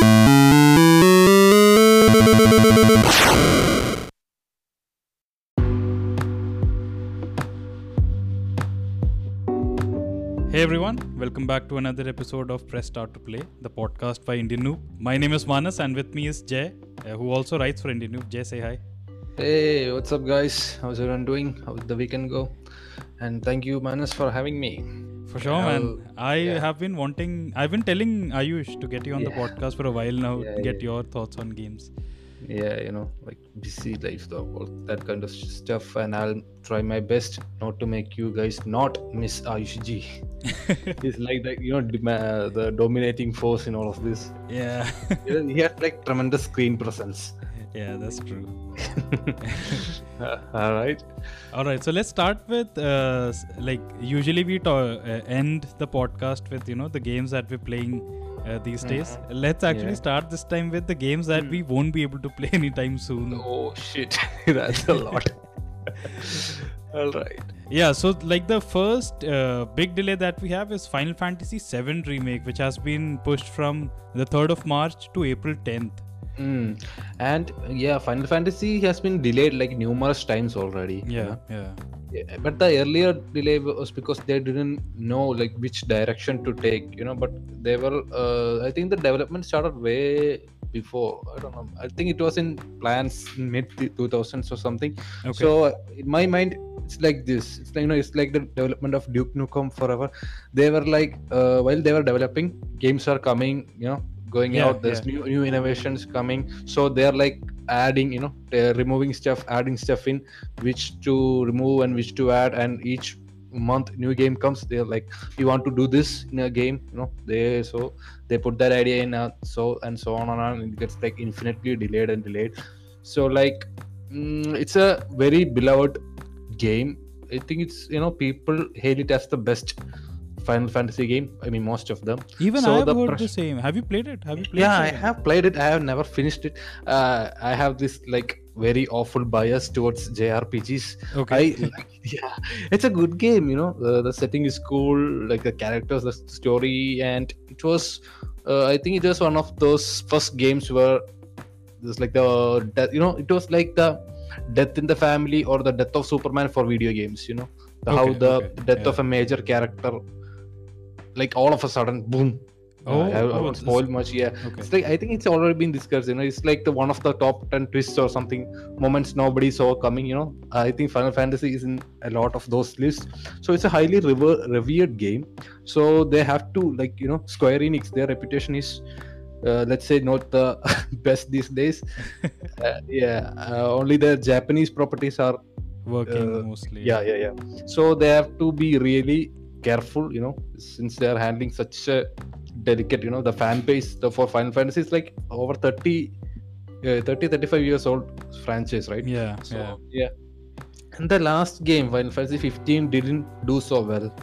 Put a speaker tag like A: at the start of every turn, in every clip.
A: Hey everyone, welcome back to another episode of Press Start to Play, the podcast by Indian Noob. My name is Manas and with me is Jay, uh, who also writes for Indian Noob. Jay, say hi.
B: Hey, what's up, guys? How's everyone doing? How's the weekend go? And thank you, Manas, for having me.
A: For sure, man. I
B: yeah.
A: have been wanting, I've been telling Ayush to get you on the podcast for a while now,
B: Yeah,
A: get
B: yeah.
A: your thoughts on games.
B: Yeah, you know, like busy life, though, all that kind of stuff. And I'll try my best not to make you guys not miss Ayush G. He's like the, you know, the dominating force in all of this.
A: yeah,
B: he has like tremendous screen presence.
A: Yeah, that's true.
B: Uh, all right.
A: All right, so let's start with uh, like usually we uh, end the podcast with you know the games that we're playing uh, these days. Let's actually
B: Yeah.
A: start this time with the games that we won't be able to play anytime soon.
B: Oh, shit. That's a lot. all right.
A: Yeah, so like the first uh, big delay that we have is Final Fantasy VII remake, which has been pushed from the 3rd of March to April 10th.
B: Mm. And yeah, Final Fantasy has been delayed like numerous times already. you
A: Yeah,
B: know.
A: yeah,
B: Yeah, but the earlier delay was because they didn't know like which direction to take, you know. But they were, uh, I think the development started way before. I don't know. I think it was in plans in mid 2000s or something.
A: okay.
B: So in my mind, it's like this. It's like you know, it's like the development of Duke Nukem Forever. They were like, uh, while they were developing, games are coming, you know, going
A: Yeah,
B: out. There's
A: yeah.
B: new new innovations coming. So they're like adding, you know, they're removing stuff, adding stuff in, which to remove and which to add, and each month new game comes they're like we want to do this in a game you know they so they put that idea in uh, so and so on and on and it gets like infinitely delayed and delayed so like mm, it's a very beloved game i think it's you know people hail it as the best final fantasy game i mean most of them
A: Even
B: so
A: I have
B: the
A: heard
B: pres-
A: the same. Have you played it? Have you played
B: yeah i have played it i have never finished it uh, i have this like very awful bias towards jrpgs
A: Okay.
B: I like, yeah, it's a good game. You know, uh, the setting is cool, like the characters, the story, and it was. Uh, I think it was one of those first games where there's like the death. You know, it was like the death in the family or the death of Superman for video games. You know, the, how the
A: okay,
B: death
A: yeah.
B: of a major character, like all of a sudden, boom.
A: Oh,
B: Uh, I, I
A: oh,
B: won't spoil much. Yeah,
A: okay.
B: it's like I think it's already been discussed. You know, it's like the one of the top ten twists or something moments nobody saw coming. You know, I think Final Fantasy is in a lot of those lists. So it's a highly rever- revered game. So they have to like you know Square Enix. Their reputation is. Uh, let's say not the best these days. uh, yeah, uh, only the Japanese properties are
A: Working
B: uh,
A: mostly.
B: yeah yeah yeah so they have to be really careful you know since they are handling such a delicate you know the fan base the, for final fantasy is like over 30 uh, 30 35 years old franchise right
A: Yeah,
B: so
A: yeah.
B: yeah and the last game final fantasy 15 didn't do so well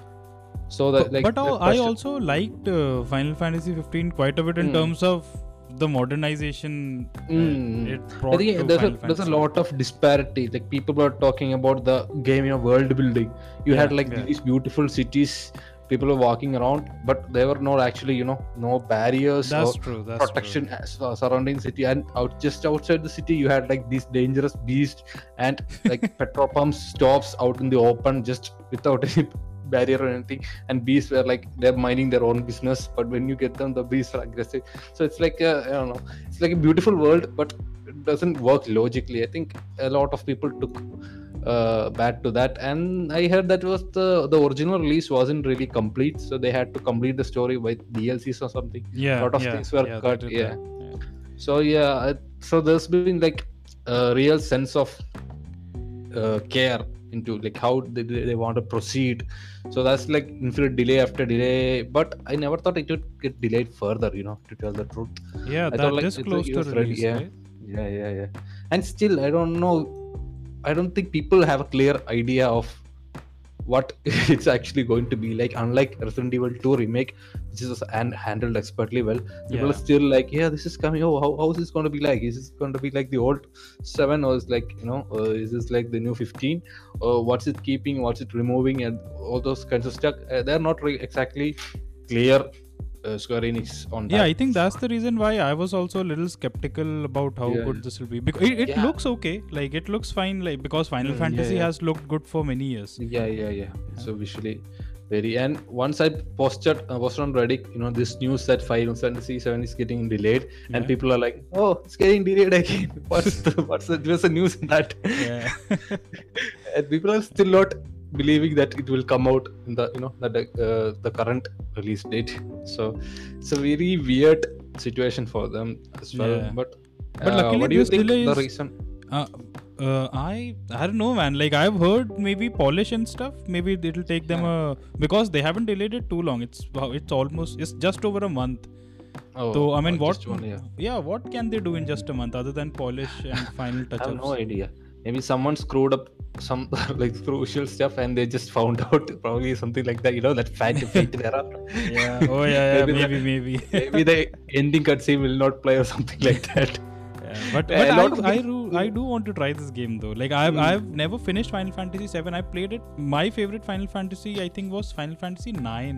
B: so that
A: but
B: like
A: but uh, I also liked uh, Final Fantasy 15 quite a bit in
B: Mm.
A: terms of the modernization
B: Mm.
A: it
B: I think there's a, there's a lot of disparity. Like people were talking about the game, you know, world building. You had like
A: yeah.
B: these beautiful cities, people were walking around, but there were not actually, you know, no barriers
A: That's
B: or
A: true. That's
B: protection as- uh, surrounding city. And out just outside the city, you had like these dangerous beasts and like petrol pumps stops out in the open just without any barrier or anything. And bees were like they're minding their own business, but when you get them, the bees are aggressive. So it's like a, I don't know, it's like a beautiful world, but it doesn't work logically. I think a lot of people took uh, bad to that, and I heard that was the the original release wasn't really complete, so they had to complete the story with DLCs or something.
A: Yeah.
B: lot of
A: yeah,
B: things were
A: yeah,
B: cut, yeah.
A: yeah.
B: So yeah, so there's been like a real sense of uh, care into like how they, they want to proceed. So that's like infinite delay after delay. But I never thought it would get delayed further. You know, to tell the truth.
A: Yeah,
B: I
A: that
B: thought,
A: is close to release,
B: yeah.
A: right?
B: Yeah, yeah, yeah. And still, I don't know. I don't think people have a clear idea of what it's actually going to be like. Unlike Resident Evil 2 remake, which is and handled expertly well, people
A: Yeah.
B: are still like, yeah, this is coming. Oh, how, how is this going to be like? Is this going to be like the old seven, or is like you know, uh, is this like the new 15? Or what's it keeping? What's it removing? And all those kinds of stuff. Uh, they're not really exactly clear uh, Square Enix on that.
A: Yeah, I think that's the reason why I was also a little skeptical about how
B: Yeah.
A: good this will be. Because it, it
B: Yeah.
A: looks okay, like it looks fine, like because Final
B: Mm,
A: Fantasy has looked good for many years.
B: yeah yeah yeah so visually very and once i posted uh, posted on reddit you know this news that final fantasy 7 is getting delayed and people are like oh it's getting delayed again what's the what's the there's a news in that
A: Yeah.
B: and people are still not believing that it will come out in the you know the uh, the current release date so it's a very weird situation for them as well
A: Yeah.
B: but
A: But
B: uh,
A: luckily
B: what do you think the
A: is-
B: reason
A: Uh, uh, I I don't know, man. Like I've heard maybe polish and stuff. Maybe it'll take them a because they haven't delayed it too long. It's it's almost it's just over a month.
B: oh,
A: So I mean,
B: oh,
A: what?
B: one, yeah.
A: yeah, what can they do in just a month other than polish and final
B: I
A: touch-ups?
B: have no idea. Maybe someone screwed up some like crucial stuff and they just found out probably something like that. You know that fat fated era.
A: Yeah. Oh yeah, yeah.
B: Maybe
A: maybe,
B: the-
A: maybe.
B: Maybe the ending cutscene will not play or something like that.
A: Yeah, but but I,
B: of
A: I, do, I do want to try this game though. Like I've
B: Hmm.
A: I've never finished Final Fantasy VII. I played it. My favorite Final Fantasy I think was Final Fantasy IX,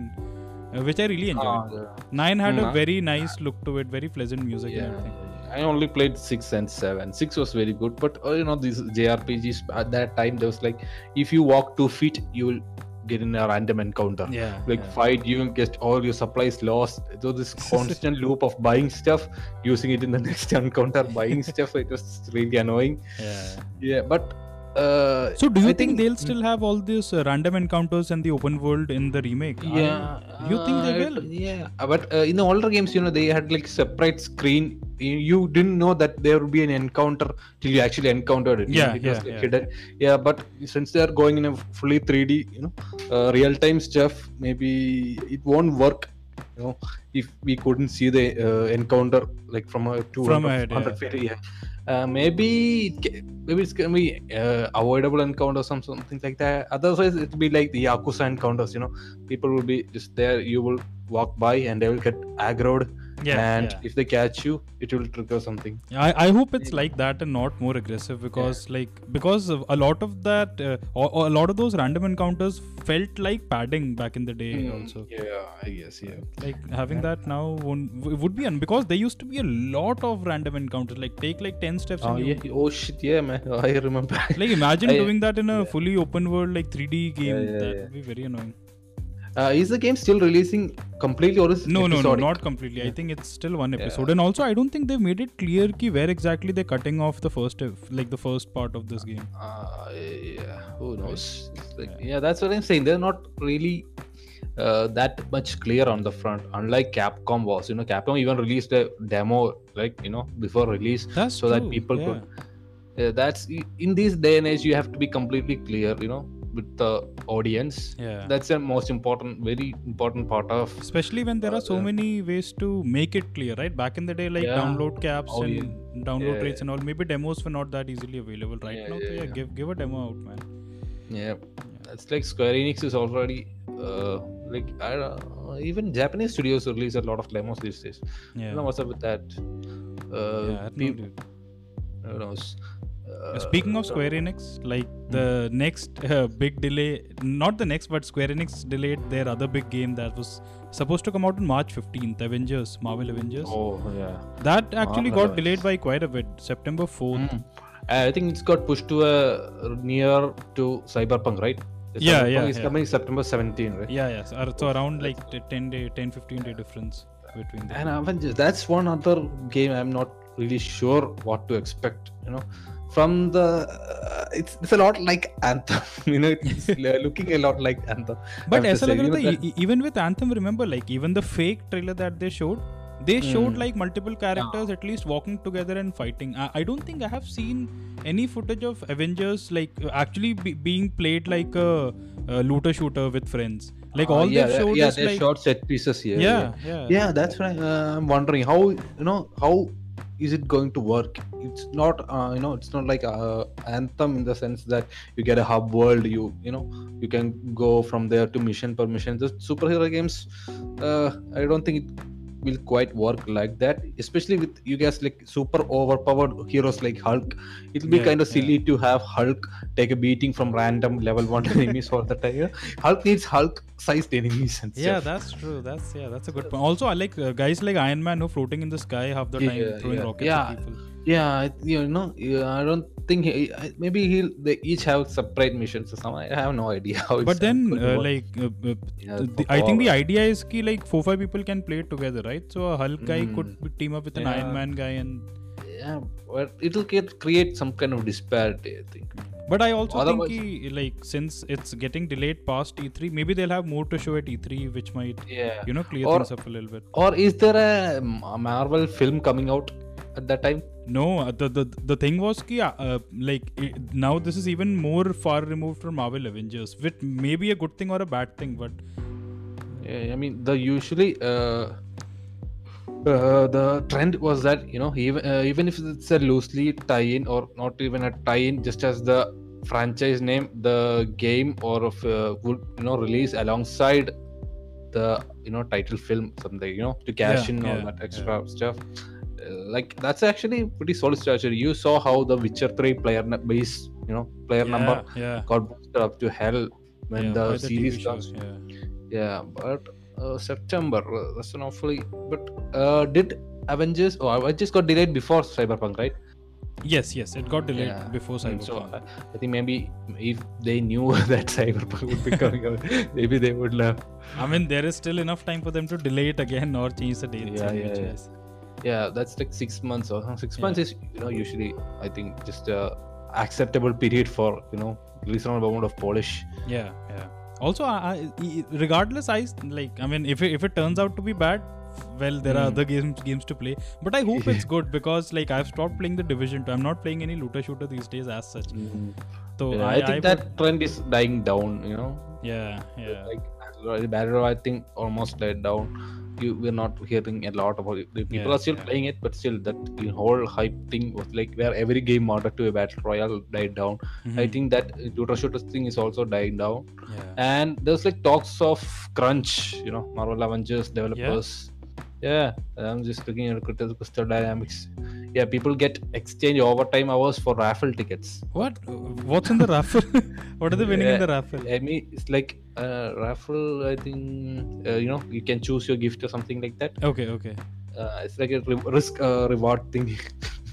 A: uh, which I really enjoyed. Nine had
B: Hmm,
A: a
B: ah.
A: very nice look to it, very pleasant music and
B: Yeah,
A: everything.
B: I only played six and seven. Six was very good, but uh, you know these JRPGs at that time there was like if you walk two feet, you will get in a random encounter.
A: Yeah.
B: Like
A: yeah.
B: fight, you will get all your supplies lost. So this constant loop of buying stuff, using it in the next encounter, buying stuff. It was really annoying.
A: Yeah.
B: Yeah, but uh,
A: So do you
B: I
A: think, they'll still have all these uh, random encounters and the open world in the remake? I-
B: Yeah,
A: you think they
B: uh,
A: will?
B: Yeah, but uh, in the older games, you know, they had like separate screen. You, didn't know that there would be an encounter till you actually encountered it. know,
A: Yeah,
B: was,
A: yeah,
B: like,
A: yeah.
B: hidden. Yeah, but since they are going in a fully 3D, you know, uh, real time stuff, maybe it won't work. You know, if we couldn't see the uh, encounter like from a 200
A: From
B: 100 feet, yeah. Uh, maybe it maybe it's gonna be uh, avoidable encounters some something like that. Otherwise, it'll be like the Yakuza encounters. You know, people will be just there. You will walk by and they will get aggroed,
A: Yeah.
B: and
A: yeah.
B: if they catch you, it will trigger something.
A: I, I hope it's like that and not more aggressive because like because a lot of that uh, or, or a lot of those random encounters felt like padding back in the day
B: Mm,
A: also
B: Yeah, I guess. Yeah.
A: like having that now won't, would be un- because there used to be a lot of random encounters like take like 10 steps
B: Oh
A: and you-
B: Oh shit. Yeah, man. I remember.
A: like imagine
B: I-
A: doing that in a
B: yeah.
A: fully open world like 3d game
B: yeah,
A: that
B: yeah.
A: would be very annoying
B: Uh, is the game still releasing completely or is it
A: no no no not completely i think it's still one
B: Yeah.
A: episode and also i don't think they've made it clear ki where exactly they're cutting off the first like the first part of this game
B: Uh, yeah, who knows? Like, yeah. that's what I'm saying. They're not really uh, that much clear on the front, unlike Capcom was. You know, Capcom even released a demo, like you know, before release,
A: that's
B: so that people
A: yeah.
B: could. That's in this day and age, you have to be completely clear. You know, with the audience.
A: yeah
B: That's the most important, very important part of.
A: especially when there are so
B: Uh,
A: many ways to make it clear right back in the day like
B: Yeah.
A: download caps
B: Oh,
A: and
B: yeah.
A: download
B: Yeah,
A: rates and all maybe demos were not that easily available right
B: Yeah,
A: now
B: yeah,
A: so yeah,
B: yeah.
A: give give a demo out man
B: Yeah, that's like Square Enix is already uh, like I don't even Japanese studios release a lot of demos these days.
A: Yeah
B: what's up with that. Uh,
A: yeah, I had no
B: peop-
A: idea.
B: who knows? Uh,
A: Speaking of Square Enix, like the next uh, big delay, not the next, but Square Enix delayed their other big game that was supposed to come out on March 15th, Avengers, Marvel Avengers.
B: Oh yeah.
A: That actually
B: Marvel
A: got delayed by quite a bit, September 4th.
B: Mm. I think it's got pushed to a near to Cyberpunk, right? The
A: Yeah,
B: Cyberpunk
A: yeah,
B: is
A: yeah.
B: coming September 17, right?
A: Yeah, yes. Uh, So around like 10 day, 10, 15 day difference between them.
B: And Avengers, that's one other game I'm not really sure what to expect. You know, from the uh, it's, it's a lot like anthem you know it's looking a lot like anthem
A: but as
B: say, you know,
A: even with anthem remember like even the fake trailer that they showed they hmm. showed
B: mm.
A: like multiple characters yeah. at least walking together and fighting I, I, don't think i have seen any footage of avengers like actually be, being played like a, a, looter shooter with friends like
B: ah,
A: all uh,
B: yeah,
A: they showed
B: yeah,
A: is like,
B: short set pieces here
A: yeah yeah,
B: yeah. yeah that's what uh, I, am wondering how you know how is it going to work? It's not uh, you know it's not like uh, anthem in the sense that you get a hub world you you know you can go from there to mission per mission the superhero games uh, i don't think it will quite work like that especially with you guys like super overpowered heroes like hulk it'll be
A: Yeah,
B: kind of
A: yeah.
B: silly to have hulk take a beating from random level one enemies all the time hulk needs hulk sized enemies and
A: Yeah,
B: stuff.
A: that's true. That's yeah, that's a good point. Also, I like uh, guys like Iron Man who floating in the sky half the time,
B: Yeah,
A: throwing
B: yeah.
A: rockets
B: Yeah.
A: at people.
B: Yeah you know i don't think he, maybe he'll they each have separate missions or something. I have no idea how it's
A: But then, uh, like, uh, uh,
B: Yeah,
A: the, I think the idea is ki like four five people can play it together, right? So a Hulk guy could
B: Mm.
A: be- team up with an Iron Man guy, and
B: yeah but it'll get, create some kind of disparity i think.
A: But I also
B: Otherwise-
A: think ki, like since it's getting delayed past E3, maybe they'll have more to show at E3, which might
B: yeah.
A: you know clear
B: Or-
A: things up a little bit.
B: or is there a marvel film coming out at that time?
A: No, uh, the the the thing was ki uh, uh, like i now this is even more far removed from Marvel Avengers, which may be a good thing or a bad thing, but
B: yeah, i mean the usually uh, uh, the trend was that you know even uh, even if it's a loosely tie-in or not even a tie-in just as the franchise name the game or of uh, would you know release alongside the you know title film something you know to cash
A: Yeah,
B: in all that extra stuff. Uh, like that's actually pretty solid strategy you saw how the witcher 3 player base you know player
A: yeah,
B: number
A: yeah,
B: got boosted up to hell when
A: yeah,
B: the
A: TV
B: series comes
A: yeah.
B: yeah but uh, september uh, that's an awfully but uh, did avengers oh avengers got delayed before cyberpunk right
A: Yes, yes, it got delayed
B: Yeah.
A: before
B: And so
A: Cyberpunk.
B: uh, i think maybe if they knew that cyberpunk would be coming out maybe they would have
A: I mean, there is still enough time for them to delay it again or change the date.
B: Yeah, yeah, yeah. Yeah that's like six months or six
A: Yeah.
B: months is you know usually i think just a acceptable period for you know reasonable amount of polish
A: Yeah, yeah. Also, I, I, regardless, i like. I mean, if it, if it turns out to be bad, well, there are
B: Hmm.
A: other games games to play. But I hope it's good because like I've stopped playing the Division 2. I'm not playing any looter shooter these days as such. So
B: Yeah,
A: I,
B: I, think
A: would-
B: that trend is dying down you know
A: yeah, yeah.
B: like Battle I think almost died down. You we're not hearing a lot about it. People
A: Yeah,
B: are still
A: yeah.
B: playing it, but still that whole hype thing was like where every game wanted to a battle royale died down. I
A: Mhm.
B: think that looter shooters thing is also dying down.
A: yeah.
B: And there's like talks of crunch, you know, Marvel Avengers developers. Yeah, I'm just looking at Crystal Crystal Dynamics. Yeah, people get exchange overtime hours for raffle tickets.
A: What? What's in the raffle? what are they winning in the raffle?
B: I mean, it's like uh, raffle. I think uh, you know you can choose your gift or something like that.
A: Okay, okay.
B: Uh, it's like a re- risk uh, reward thing.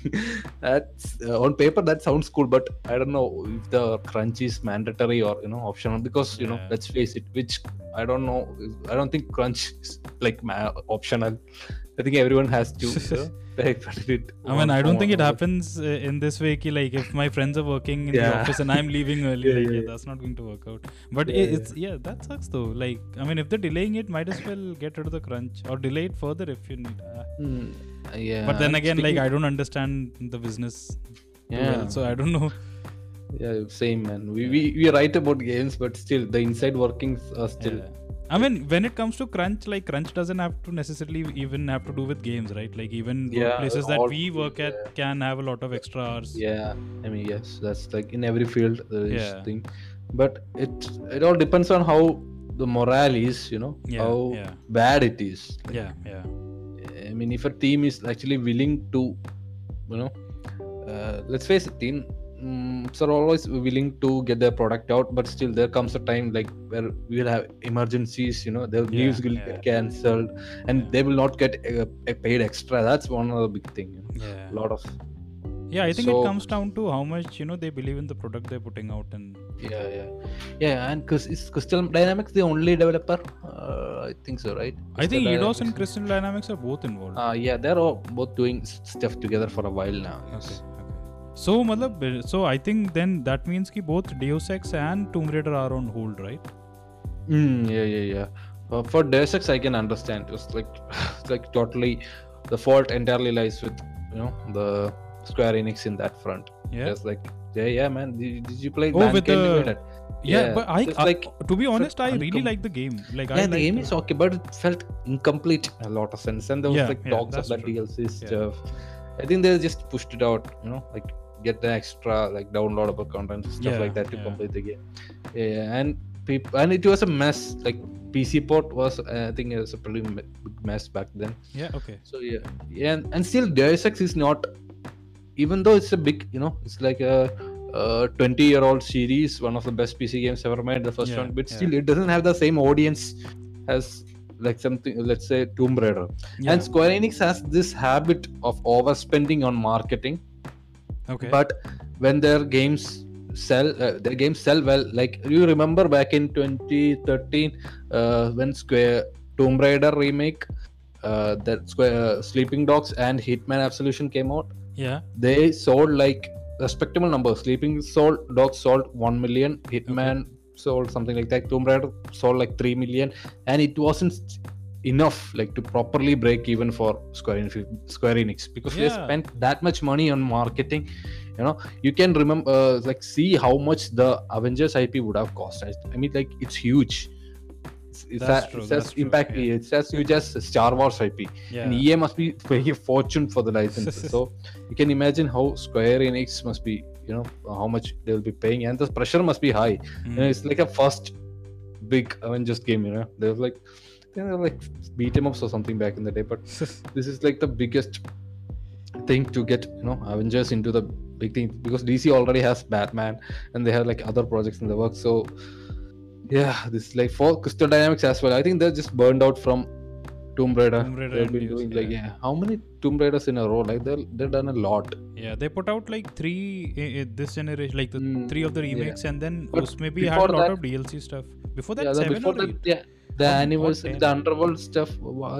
B: That's uh, on paper that sounds cool, but I don't know if the crunch is mandatory or you know optional because you know let's face it, which I don't know. I don't think crunch is like ma- optional. I think everyone has to. like, put it
A: I mean,
B: on
A: I don't think it happens uh, in this way. Ki, like, if my friends are working in the office and I'm leaving early,
B: Yeah,
A: like,
B: yeah,
A: yeah,
B: yeah.
A: that's not going to work out. But
B: Yeah,
A: it's yeah, that sucks though. Like, I mean, if they're delaying it, might as well get rid of the crunch or delay it further if you need. Uh,
B: Hmm, yeah.
A: but then again, like, I don't understand the business.
B: Yeah.
A: well, so I don't know.
B: Yeah, same man. We, we we write about games, but still the inside workings are still.
A: I mean, when it comes to crunch, like crunch doesn't have to necessarily even have to do with games, right? Like even
B: Yeah,
A: places that we work at
B: yeah.
A: can have a lot of extra hours.
B: Yeah, I mean yes, that's like in every field there is
A: Yeah.
B: thing, but it it all depends on how the morale is, you know,
A: Yeah,
B: how bad it is. Like,
A: Yeah, yeah.
B: I mean, if a team is actually willing to, you know, uh, let's face it, team mm, are always willing to get their product out, but still there comes a time like where we will have emergencies, you know, their
A: Yeah,
B: leaves will
A: yeah.
B: get cancelled, and
A: Yeah.
B: they will not get uh, uh, paid extra. That's one of the big thing. You know?
A: Yeah.
B: A lot of
A: Yeah, I think
B: So-
A: it comes down to how much you know they believe in the product they're putting out, and
B: yeah, yeah, yeah, and because is Crystal Dynamics the only developer? Uh, I think so, right?
A: I think
B: Crystal
A: Eidos and Crystal Dynamics are both involved.
B: Uh, yeah, they're all both doing stuff together for a while now. yes.
A: okay, So, I think then that means ki both Deus Ex and Tomb Raider are on hold, right?
B: Mm, yeah, yeah, yeah. Uh, for Deus Ex, I can understand. It's like, it's like totally, the fault entirely lies with you know the Square Enix in that front.
A: Yeah.
B: Just like, yeah, yeah, man. Did, did you play
A: Oh, with the-
B: Divided?
A: Yeah, but I, I-
B: like
A: to be honest, I really
B: uncom-
A: like the game. Like, I
B: yeah, the
A: like
B: game is okay, but it felt incomplete in a lot of sense. And there was
A: Yeah,
B: like
A: yeah,
B: talks of that. DLC
A: Yeah.
B: stuff. I think they just pushed it out, you know, like get the extra like downloadable content stuff
A: Yeah,
B: like that to
A: yeah.
B: complete the game. Yeah, and people and it was a mess like pc port was uh, i think it was a pretty big mess back then
A: Yeah. Okay.
B: so yeah yeah and, and still deus ex is not even though it's a big you know it's like a, uh 20 year old series one of the best pc games ever made the first
A: Yeah,
B: one but still it doesn't have the same audience as like something let's say tomb raider
A: Yeah.
B: and square enix has this habit of overspending on marketing
A: okay.
B: but when their games sell uh, their games sell well like you remember back in 2013 uh, when square tomb raider remake uh, that square uh, sleeping dogs and hitman absolution came out?
A: Yeah.
B: they sold like respectable numbers. Sleeping sold dogs sold 1 million. Hitman sold something like that. Tomb raider sold like 3 million. And it wasn't enough like to properly break even for square enix, square enix because they
A: Yeah.
B: spent that much money on marketing you know you can remember uh, like see how much the avengers ip would have cost i, I mean like it's huge it's, it's,
A: That's
B: a-
A: true,
B: it's
A: that's
B: as
A: true,
B: impact
A: yeah.
B: it's as huge as star wars ip
A: Yeah.
B: and EA must be paying a fortune for the license. so you can imagine how Square Enix must be, you know, how much they'll be paying, and the pressure must be high.
A: Mm.
B: You know, it's like a first big Avengers game. You know, they were like they were like beat 'em ups or something back in the day, but this is like the biggest thing to get you know Avengers into the big thing because DC already has Batman and they have like other projects in the work. So yeah, this is like for Crystal Dynamics as well. I think they're just burned out from Tomb Raider.
A: Tomb Raider
B: They've been doing like
A: yeah.
B: yeah, how many Tomb Raiders in a row? Like they they've done a lot.
A: Yeah, they put out like three i- this generation, like the
B: Mm,
A: three of the
B: yeah.
A: remakes, and then
B: But
A: maybe had a lot
B: that-
A: of DLC stuff. Before that,
B: yeah, the,
A: seven
B: before
A: or
B: that, yeah, the
A: Or- or
B: anniversary,
A: 10.
B: the Underworld stuff.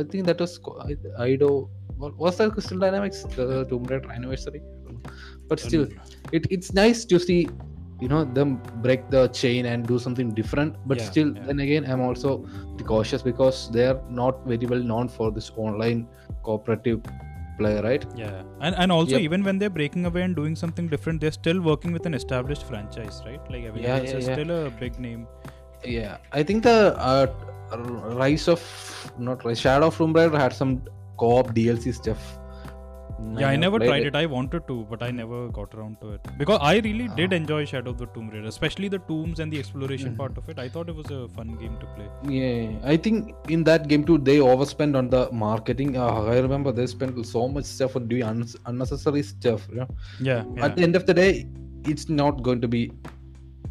B: I think that was Ido. What was that Crystal Dynamics? The Tomb Raider anniversary. I don't know. But still, it, it's nice to see you know them break the chain and do something different but
A: Yeah,
B: still
A: yeah.
B: then again i'm also cautious because they are not very well known for this online cooperative play right
A: Yeah, and and also
B: Yep.
A: even when they're breaking away and doing something different, they're still working with an established franchise, right? Like Avengers
B: yeah,
A: is
B: yeah.
A: still a big name.
B: yeah i think the uh, rise of not rise shadow of tomb raider had some co-op dlc stuff
A: Yeah, I never tried it. I wanted to, but I never got around to it because I really did
B: Ah.
A: enjoy Shadow of the Tomb Raider, especially the tombs and the exploration
B: Mhm.
A: part of it. I thought it was a fun game to play.
B: Yeah, I think in that game too, they overspend on the marketing. Uh, I remember they spent so much stuff on doing un- unnecessary stuff. You know?
A: Yeah, yeah.
B: At the end of the day, it's not going to be,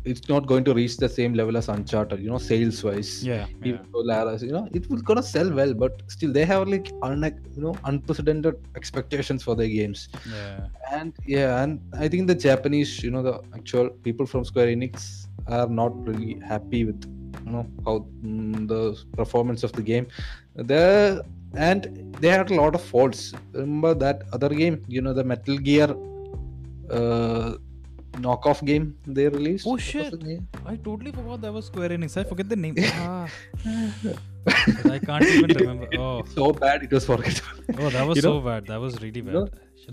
B: it's not going to reach the same level as Uncharted. You know, sales wise.
A: yeah, yeah.
B: Even Lara's, you know, it will gonna sell well, but still they have like un- you know unprecedented expectations for their games.
A: yeah.
B: And yeah, and I think the Japanese, you know, the actual people from Square Enix are not really happy with, you know, how mm, the performance of the game. There and they had a lot of faults. Remember that other game, you know, the Metal Gear uh, knockoff game they released.
A: Oh, shit. I totally forgot that was Square Enix. I forget the name. ah, I can't even
B: It-
A: remember. Oh,
B: so bad it was forgettable.
A: oh, that was
B: You
A: so
B: know,
A: bad. That was really bad.
B: know,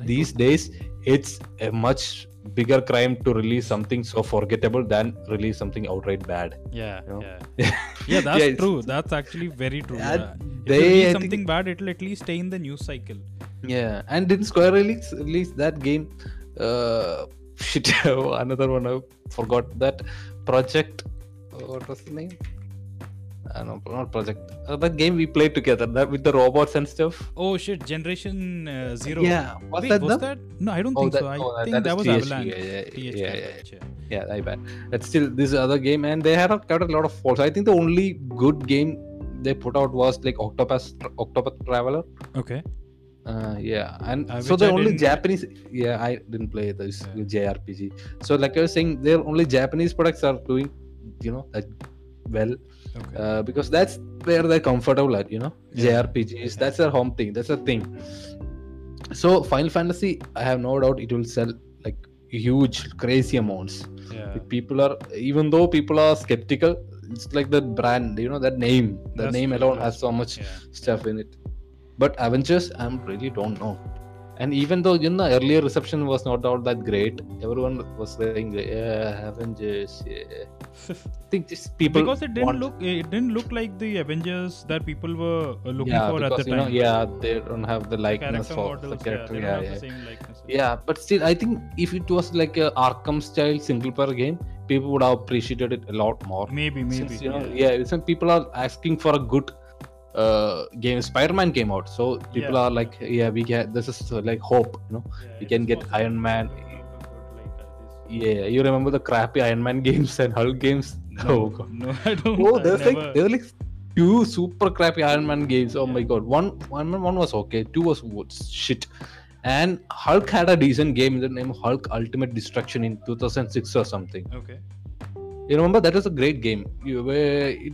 B: These days, it's a much bigger crime to release something so forgettable than release something outright bad.
A: Yeah,
B: you know?
A: yeah, yeah. That's
B: Yeah,
A: true. That's actually very true. Yeah. If
B: they,
A: you release something
B: think-
A: bad, it'll at least stay in the news cycle.
B: Yeah, and didn't Square release release that game? Uh, shit, another one I forgot that project. What was the name? Uh, no, not project. Uh, that game we played together that with the robots and stuff.
A: Oh shit! Generation uh, Zero.
B: Yeah, was
A: Wait,
B: that
A: was that? No, I don't
B: Oh,
A: think
B: that-
A: so. I
B: oh,
A: think
B: that
A: that, was
B: THQ,
A: Avalanche.
B: yeah, yeah,
A: THQ
B: yeah, yeah,
A: yeah.
B: Yeah, I bet. But still, this other game, and they had a, a lot of faults. I think the only good game they put out was like Octopus Octopath Traveler.
A: Okay.
B: Uh, yeah, and
A: Uh,
B: so the
A: I
B: only Japanese, yeah, I didn't play this
A: Yeah.
B: JRPG. So like I was saying, their only Japanese products are doing, you know, like well,
A: Okay.
B: uh, because that's where they're comfortable at, you know,
A: Yeah.
B: JRPGs. That's their home thing. That's a thing. So Final Fantasy, I have no doubt it will sell like huge, crazy amounts.
A: yeah.
B: People are, even though people are skeptical, it's like the brand, you know, that name. The
A: That's
B: name alone has so much
A: Yeah.
B: stuff in it. But Avengers, I really don't know. And even though you know earlier reception was not all that great, everyone was saying, "Yeah, Avengers." Yeah. I think just people
A: because it didn't
B: want-
A: look it didn't look like the Avengers that people were uh, looking
B: yeah,
A: for
B: because
A: at the time.
B: you know, yeah, they don't have the
A: The
B: likeness
A: character
B: for the character.
A: yeah,
B: Yeah, yeah,
A: the
B: yeah. But still, I think if it was like a Arkham style single player game, people would have appreciated it a lot more.
A: maybe maybe
B: Since, you know, yeah. some people are asking for a good uh, game. Spider-Man came out, so people
A: Yeah.
B: are like, yeah, we get this is uh, like hope, you know.
A: Yeah,
B: we can get Iron Man.
A: make a good, like, uh,
B: Yeah, you remember the crappy Iron Man games and Hulk games?
A: No,
B: Oh
A: no, I don't.
B: Oh, there's like there were like two super crappy Iron Man games. Oh my
A: Yeah.
B: god, one one one was okay, two was was shit, and Hulk had a decent game in the name of Hulk Ultimate Destruction in 2006 or something.
A: Okay.
B: You remember that was a great game. You where it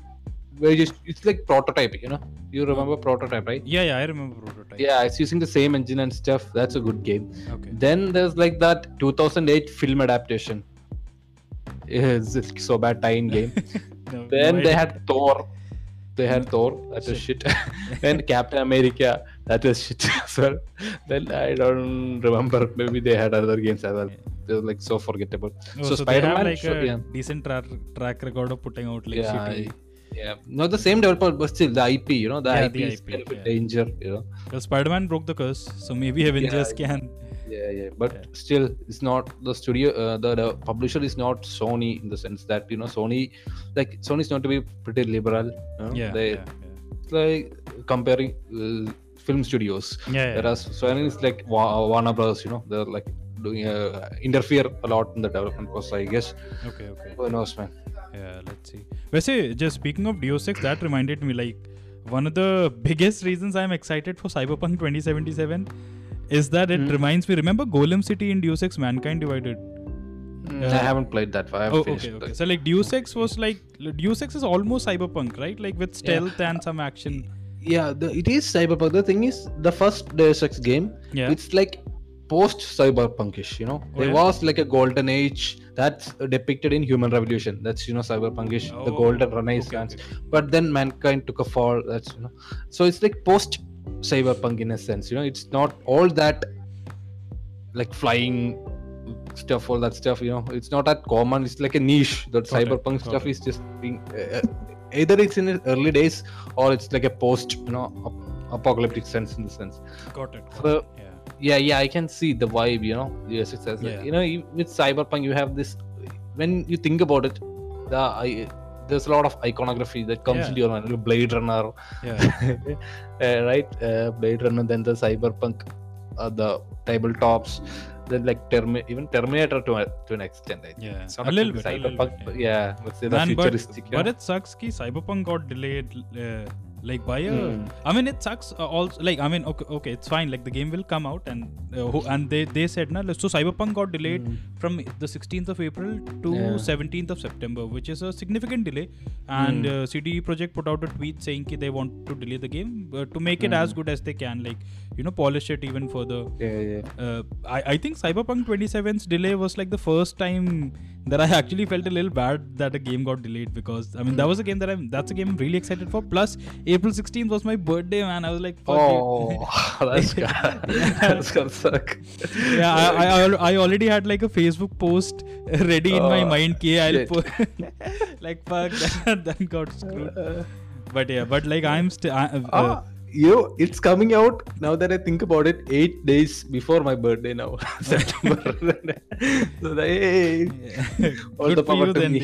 B: where you just it's like prototyping, you know. You remember oh. prototype, right?
A: Yeah, yeah, I remember prototype.
B: Yeah, it's using the same engine and stuff. That's a good game.
A: Okay.
B: Then there's like that 2008 film adaptation. It's so bad tie-in game.
A: No, no
B: Then they had Thor. They had hmm. Thor. That was shit. then Captain America. That was shit as well. Then I don't remember. Maybe they had other games as well. They were like so forgettable.
A: Oh,
B: so
A: so they have
B: Spider-Man.
A: like
B: sure,
A: a
B: yeah.
A: decent tra- track record of putting out like
B: Yeah,
A: shitty.
B: Yeah. Not the same developer, but still the IP. You know, the
A: Yeah,
B: IP
A: the
B: is
A: IP,
B: kind of a
A: yeah.
B: danger. You know.
A: Because Spider-Man broke the curse, so maybe Avengers can.
B: Yeah, yeah. But
A: Yeah.
B: still, it's not the studio. Uh, the, the publisher is not Sony in the sense that you know Sony, like Sony is known to be pretty liberal. You know?
A: Yeah,
B: They
A: yeah,
B: it's like comparing uh, film studios.
A: yeah. yeah, yeah.
B: Whereas Sony is like Warner Brothers, you know, they're like doing uh, interfere a lot in the development process. I guess.
A: Okay, okay.
B: Who knows, man?
A: Yeah, let's see. वैसे just speaking of Deus Ex, that reminded me like one of the biggest reasons I'm excited for Cyberpunk 2077 is that it
B: Hmm.
A: reminds me. Remember Golem City in Deus Ex: Mankind Divided?
B: Mm,
A: Uh,
B: I haven't played that. far. I haven't
A: Oh,
B: finished.
A: okay, okay.
B: that.
A: So like Deus Ex was like Deus Ex is almost Cyberpunk, right? Like with stealth and some action.
B: Yeah, the, it is cyberpunk. The thing is, the first Deus Ex game,
A: Yeah.
B: it's like post cyberpunkish. You know,
A: Oh,
B: there
A: yeah?
B: was like a golden age that's depicted in Human Revolution. That's you know cyberpunkish, the
A: Oh,
B: golden
A: okay,
B: renaissance.
A: okay, okay.
B: But then mankind took a fall. That's you know, so it's like post cyberpunk in a sense. You know, it's not all that like flying stuff, all that stuff. You know, it's not that common. It's like a niche. That
A: Got
B: cyberpunk
A: got
B: stuff
A: it.
B: is just being uh, either it's in its early days or it's like a post, you know, ap- apocalyptic sense in the sense.
A: Got it. got
B: So
A: it, yeah.
B: yeah, I can see the vibe. You know, yes, it says
A: Yeah.
B: you know with cyberpunk you have this. When you think about it, the I, there's a lot of iconography that comes
A: Yeah.
B: into your mind. Blade Runner,
A: Yeah.
B: uh, right? Uh, Blade Runner, then the cyberpunk, uh, the tabletops, then like Termi- even Terminator to, a- to an extent. I think.
A: Yeah.
B: It's not
A: A little bit, a little
B: cyberpunk,
A: bit, yeah.
B: yeah, let's say
A: Man, but,
B: futuristic.
A: but
B: yeah.
A: it sucks ki Cyberpunk got delayed uh, like a
B: Hmm.
A: I mean it sucks uh, also like I mean okay, okay it's fine like the game will come out and uh, and they they said na so Cyberpunk got delayed
B: Hmm.
A: from the 16th of April to
B: Yeah.
A: 17th of September which is a significant delay and
B: Hmm.
A: uh, CD Projekt put out a tweet saying ki they want to delay the game uh, to make it
B: Hmm.
A: as good as they can like you know polish it even further
B: yeah, yeah.
A: uh, I, I think Cyberpunk 27's delay was like the first time that I actually felt a little bad that a game got delayed because I mean that was a game that I'm that's a game I'm really excited for. Plus April 16th was my birthday, man. I was like, fuck.
B: Oh, that's gonna, that's gonna suck.
A: yeah, I, I, I already had like a Facebook post ready in my
B: Oh,
A: mind. Ki I'll like fuck that, that got screwed. But yeah, but like I'm still. Uh,
B: Ah, you know, it's coming out now that I think about it, eight days before my birthday now, September. so the, hey, all
A: Good
B: the power to me.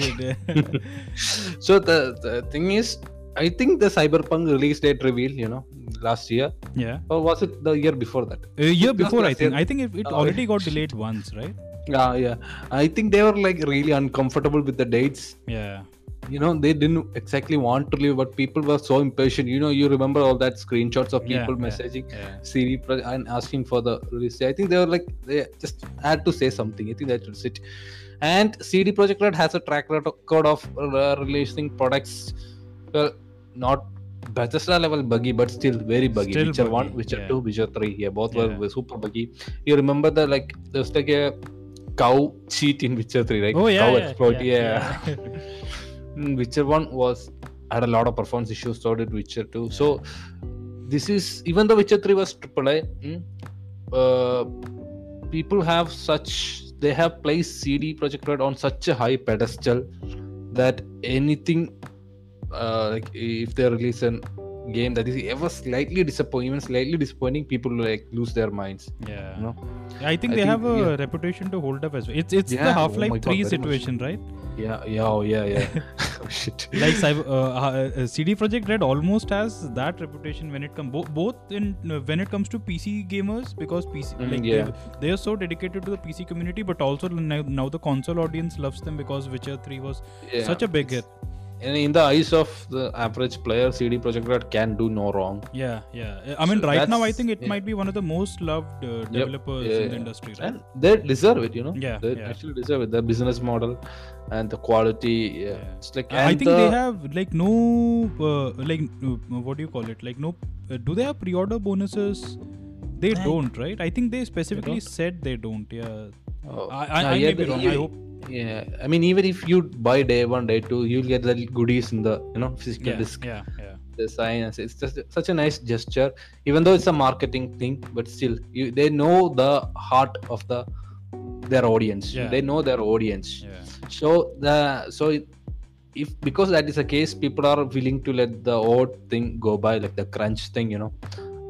B: so the, the thing is, I think the Cyberpunk release date reveal, you know, last year,
A: yeah.
B: or was it the year before that?
A: A year before, I think.
B: year.
A: I think it, it
B: Oh,
A: already got delayed once, right?
B: Yeah, yeah. I think they were like really uncomfortable with the dates.
A: Yeah.
B: You know, they didn't exactly want to leave, but people were so impatient. You know, you remember all that screenshots of people
A: yeah,
B: messaging
A: Yeah.
B: CD Pro- and asking for the release. I think they were like they just had to say something. I think that was it. And CD Projekt Red has a track record of uh, releasing products, well, not Bethesda level buggy, but still very buggy.
A: Still
B: Witcher
A: buggy,
B: One, Witcher
A: yeah.
B: Two, Witcher Three. Yeah, both
A: Yeah.
B: were super buggy. You remember the like there's like a cow cheat in Witcher Three, right?
A: Oh yeah.
B: cow
A: yeah,
B: exploit.
A: yeah,
B: yeah. Mm, Witcher One was had a lot of performance issues. So did Witcher Two. So this is even though Witcher Three was AAA, mm, uh, people have such they have placed CD Projekt Red on such a high pedestal that anything uh, like if they release an game that is ever slightly disappointing, even slightly disappointing, people like lose their minds.
A: Yeah.
B: You know?
A: I think
B: I
A: they
B: think,
A: have a
B: yeah.
A: reputation to hold up as well. It's it's
B: Yeah,
A: the
B: oh
A: Half Life
B: my God,
A: 3
B: much.
A: situation, right?
B: Yeah, yeah, oh, yeah, yeah. oh, shit.
A: like cyber, uh, uh, CD Projekt Red almost has that reputation when it comes bo- both in uh, when it comes to PC gamers because PC
B: Mm,
A: like
B: yeah.
A: they, they are so dedicated to the PC community, but also now, now the console audience loves them because Witcher 3 was
B: Yeah.
A: such a big hit.
B: And in the eyes of the average player, CD Projekt Red can do no wrong.
A: Yeah, yeah. I mean,
B: So
A: right now I think it
B: yeah.
A: might be one of the most loved uh, developers
B: Yeah,
A: in the industry, right?
B: And they deserve it, you know.
A: Yeah,
B: they
A: yeah.
B: actually deserve it. The business model and the quality. Yeah, it's like.
A: I think they have like no uh, like uh, what do you call it? Like no, uh, do they have pre-order bonuses? They don't, right? I think they specifically
B: don't?
A: said they don't. Yeah,
B: Oh.
A: I, I,
B: Ah,
A: I
B: yeah,
A: may be wrong.
B: you-
A: I hope.
B: Yeah, I mean, even if you buy day one, day two, you'll get the goodies in the you know physical
A: Yeah,
B: disc.
A: yeah, yeah.
B: The science. It's just such a nice gesture, even though it's a marketing thing. But still, you they know the heart of the their audience.
A: Yeah.
B: They know their audience.
A: Yeah,
B: So the so it, if because that is the case, people are willing to let the odd thing go by, like the crunch thing, you know.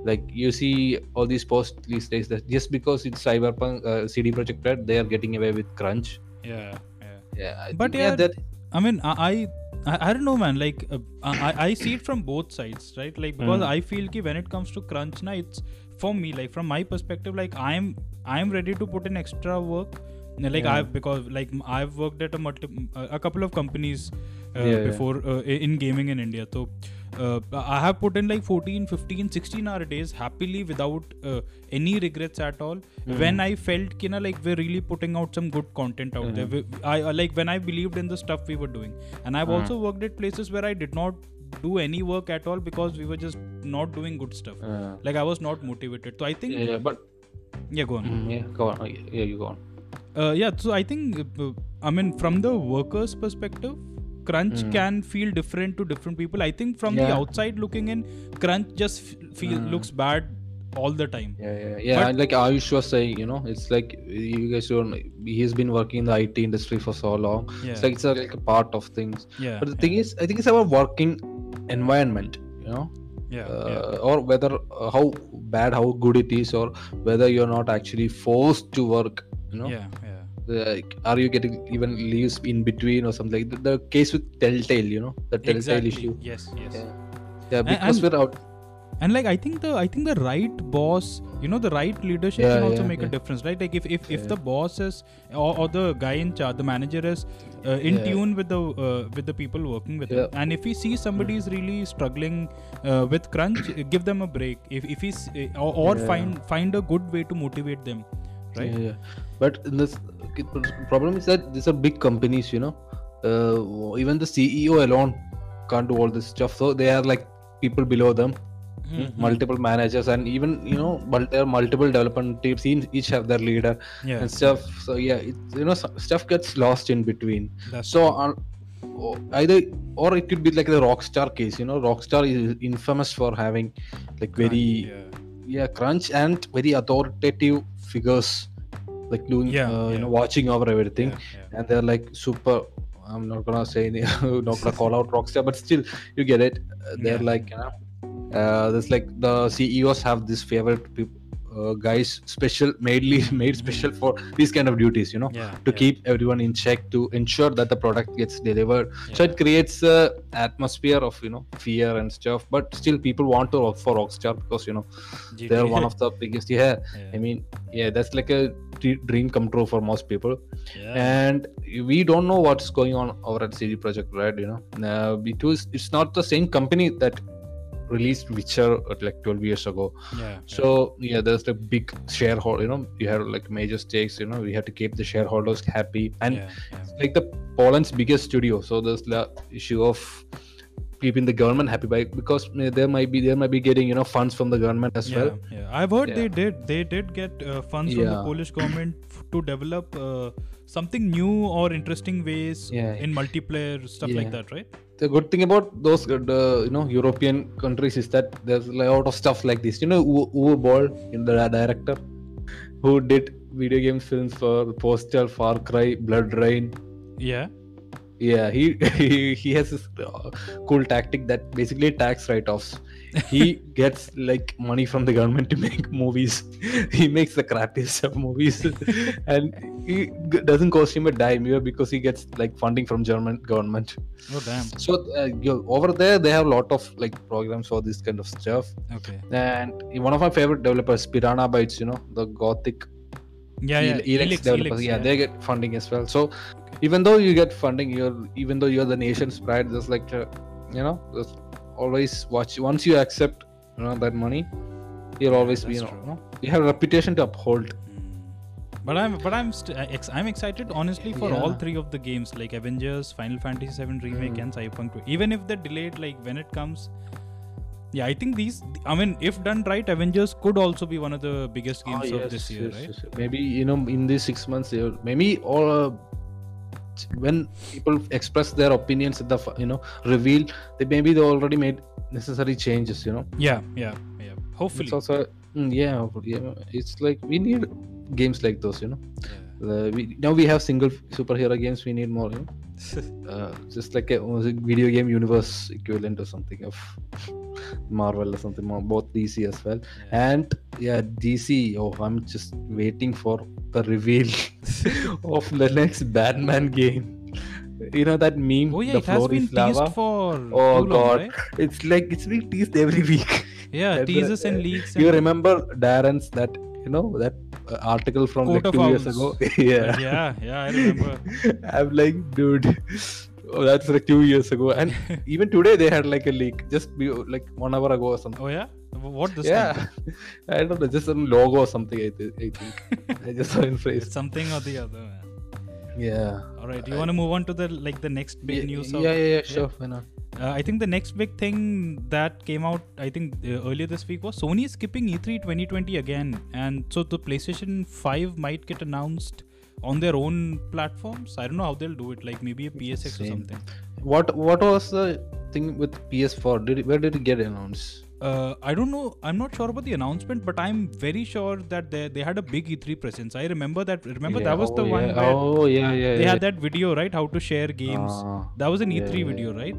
B: Like you see all these posts these days that just because it's Cyberpunk uh, CD Projekt Red, they are getting away with crunch.
A: yeah, yeah.
B: Yeah, I
A: But
B: think,
A: yeah,
B: that
A: I mean, I, I, I I don't know, man. Like, uh, I, I see it from both sides, right? Like, because
B: Mm.
A: I feel ki when it comes to crunch, na, it's for me, like from my perspective, like I'm, I'm ready to put in extra work. Like
B: Yeah.
A: I've because like i've worked at a multi, a couple of companies uh,
B: Yeah, yeah.
A: before uh, in gaming in India. So uh, I have put in like 14, 15, 16 hour days happily without uh, any regrets at all.
B: Mm-hmm.
A: When I felt ki na, like we're really putting out some good content out there.
B: Mm-hmm.
A: We- I I- like when I believed in the stuff we were doing, and I've
B: Mm.
A: also worked at places where I did not do any work at all because we were just not doing good stuff.
B: uh,
A: Like I was not motivated. So I think
B: yeah, yeah, but
A: yeah, go on.
B: yeah, go on. Yeah, you go on.
A: Uh, yeah, so I think uh, I mean from the workers' perspective, crunch
B: Mm.
A: can feel different to different people. I think from the outside looking in, crunch just f- feel
B: Mm.
A: looks bad all the time.
B: Yeah, yeah, yeah.
A: But-
B: and like Ayush was saying, you know, it's like you guys don't. He's been working in the IT industry for so long.
A: Yeah,
B: It's like it's a, like a part of things.
A: yeah,
B: But the
A: yeah,
B: thing is, I think it's our working environment. You know,
A: yeah,
B: uh,
A: yeah,
B: or whether uh, how bad, how good it is, or whether you're not actually forced to work. You know,
A: yeah, yeah.
B: Like are you getting even leaves in between or something? The, the case with Telltale, you know, the Telltale
A: Exactly.
B: issue.
A: Yes, yes.
B: Yeah. Yeah, because
A: and-
B: we're out.
A: and like i think the i think the right boss you know the right leadership
B: Yeah,
A: can also
B: yeah,
A: make a difference right like if if, if the boss is or, or the guy in charge the manager is uh, in tune with the uh, with the people working with him and if he sees somebody is really struggling uh, with crunch give them a break if if he's uh, or, or find find a good way to motivate them right
B: Yeah, yeah. But in this okay, but the problem is that these are big companies, you know. Uh, even the CEO alone can't do all this stuff. So they are like people below them,
A: Mhm.
B: multiple managers, and even you know, there are multiple development teams. Each have their leader
A: yeah
B: and stuff. So yeah, it, you know, stuff gets lost in between.
A: that's
B: So uh, either or it could be like the Rockstar case. You know, Rockstar is infamous for having like very
A: yeah
B: yeah crunch and very authoritative figures like doing
A: Yeah,
B: uh, you know watching over everything
A: yeah, yeah.
B: and they're like super i'm not gonna say any, not gonna call out rockstar but still you get it Uh, they're
A: Yeah.
B: like you know uh, there's like the ceos have this favorite peop- uh, guys special mainly made special for these kind of duties you know
A: yeah
B: to
A: yeah,
B: keep everyone in check to ensure that the product gets delivered. So it creates a atmosphere of you know fear and stuff but still people want to work for rockstar because you know they're one of the biggest yeah.
A: Yeah.
B: i mean yeah that's like a dream come true for most people.
A: Yeah.
B: and we don't know what's going on over at cd projekt red you know? Uh, it was it's not the same company that released witcher uh, like 12 years ago
A: yeah
B: so yeah there's the big shareholder you know you have like major stakes you know we have to keep the shareholders happy and
A: yeah, yeah.
B: it's like the poland's biggest studio so there's the issue of keeping the government happy by because uh, there might be there might be getting you know funds from the government as
A: yeah,
B: well
A: yeah. I've heard they did. They did get uh, funds from the Polish government to develop uh, something new or interesting ways
B: Yeah.
A: in multiplayer stuff like that, right?
B: The good thing about those uh, you know European countries is that there's a lot of stuff like this. You know, Uwe Boll, in the director, who did video game films for Postal, Far Cry, BloodRayne.
A: Yeah.
B: Yeah, he he, he has this uh, cool tactic that basically tax write-offs. He gets like money from the government to make movies. he makes the crappiest of movies, and he doesn't cost him a dime here because he gets like funding from German government.
A: Oh damn.
B: So uh, over there they have a lot of like programs for this kind of stuff.
A: Okay.
B: And one of my favorite developers, Piranha Bytes, you know, the Gothic
A: Yeah, yeah.
B: El- Elex
A: Elex,
B: developers,
A: Elex,
B: yeah, they get funding as well. So even though you get funding, you're even though you're the nation's pride, there's like uh, you know, always watch. Once you accept you know that money, you'll always be you know, you know, you have a reputation to uphold.
A: Mm. But I'm but I'm st- uh, ex- I'm excited honestly for all three of the games like Avengers, Final Fantasy VII remake,
B: Mm.
A: and Cyberpunk 2. Even if they're delayed, like when it comes, yeah, I think these. I mean, if done right, Avengers could also be one of the biggest games
B: Ah,
A: of this year,
B: yes,
A: right?
B: yes, yes. Maybe you know in these six months, maybe all uh, when people express their opinions at the you know reveal, they maybe they already made necessary changes. You know.
A: Yeah, yeah, yeah. Hopefully.
B: It's also mm, yeah, yeah. It's like we need games like those, you know.
A: Yeah.
B: Uh, we, now we have single superhero games. We need more, you know. Uh, just like a, a video game universe equivalent or something of Marvel or something more. Both DC as well.
A: Yeah.
B: And yeah, DC. Oh, I'm just waiting for the reveal of the next Batman game. You know that meme?
A: oh yeah,
B: the
A: it has been teased for.
B: Oh
A: too long,
B: god,
A: right?
B: it's like it's being teased every week.
A: Yeah, teasers and
B: uh,
A: leaks.
B: you
A: and-
B: remember Darren's that you know that uh, article from like two years ago? yeah.
A: yeah, yeah, I remember.
B: I'm like, dude, oh, that's like two years ago, and even today they had like a leak, just be, like one hour ago or something.
A: Oh yeah, what this
B: yeah,
A: time?
B: I don't know, just some logo or something. I, th- I think I just saw in
A: It's something or the other. Man.
B: Yeah.
A: All right, you
B: I-
A: want to move on to the like the next big
B: yeah,
A: news?
B: yeah, yeah, yeah, sure, why not?
A: Uh, I think the next big thing that came out, I think uh, earlier this week was Sony is skipping E E3 2020 again, and so the PlayStation 5 might get announced on their own platforms. I don't know how they'll do it, like maybe a PSX or something.
B: What What was the thing with PS4? Did it, where did it get announced?
A: Uh, I don't know. I'm not sure about the announcement, but I'm very sure that they they had a big E3 presence. I remember that. Remember
B: Yeah,
A: that was the
B: oh,
A: one
B: yeah.
A: where
B: Oh yeah, yeah.
A: they
B: yeah.
A: had that video, right? How to share games.
B: Ah,
A: that was an
B: yeah,
A: E3
B: yeah,
A: video, right?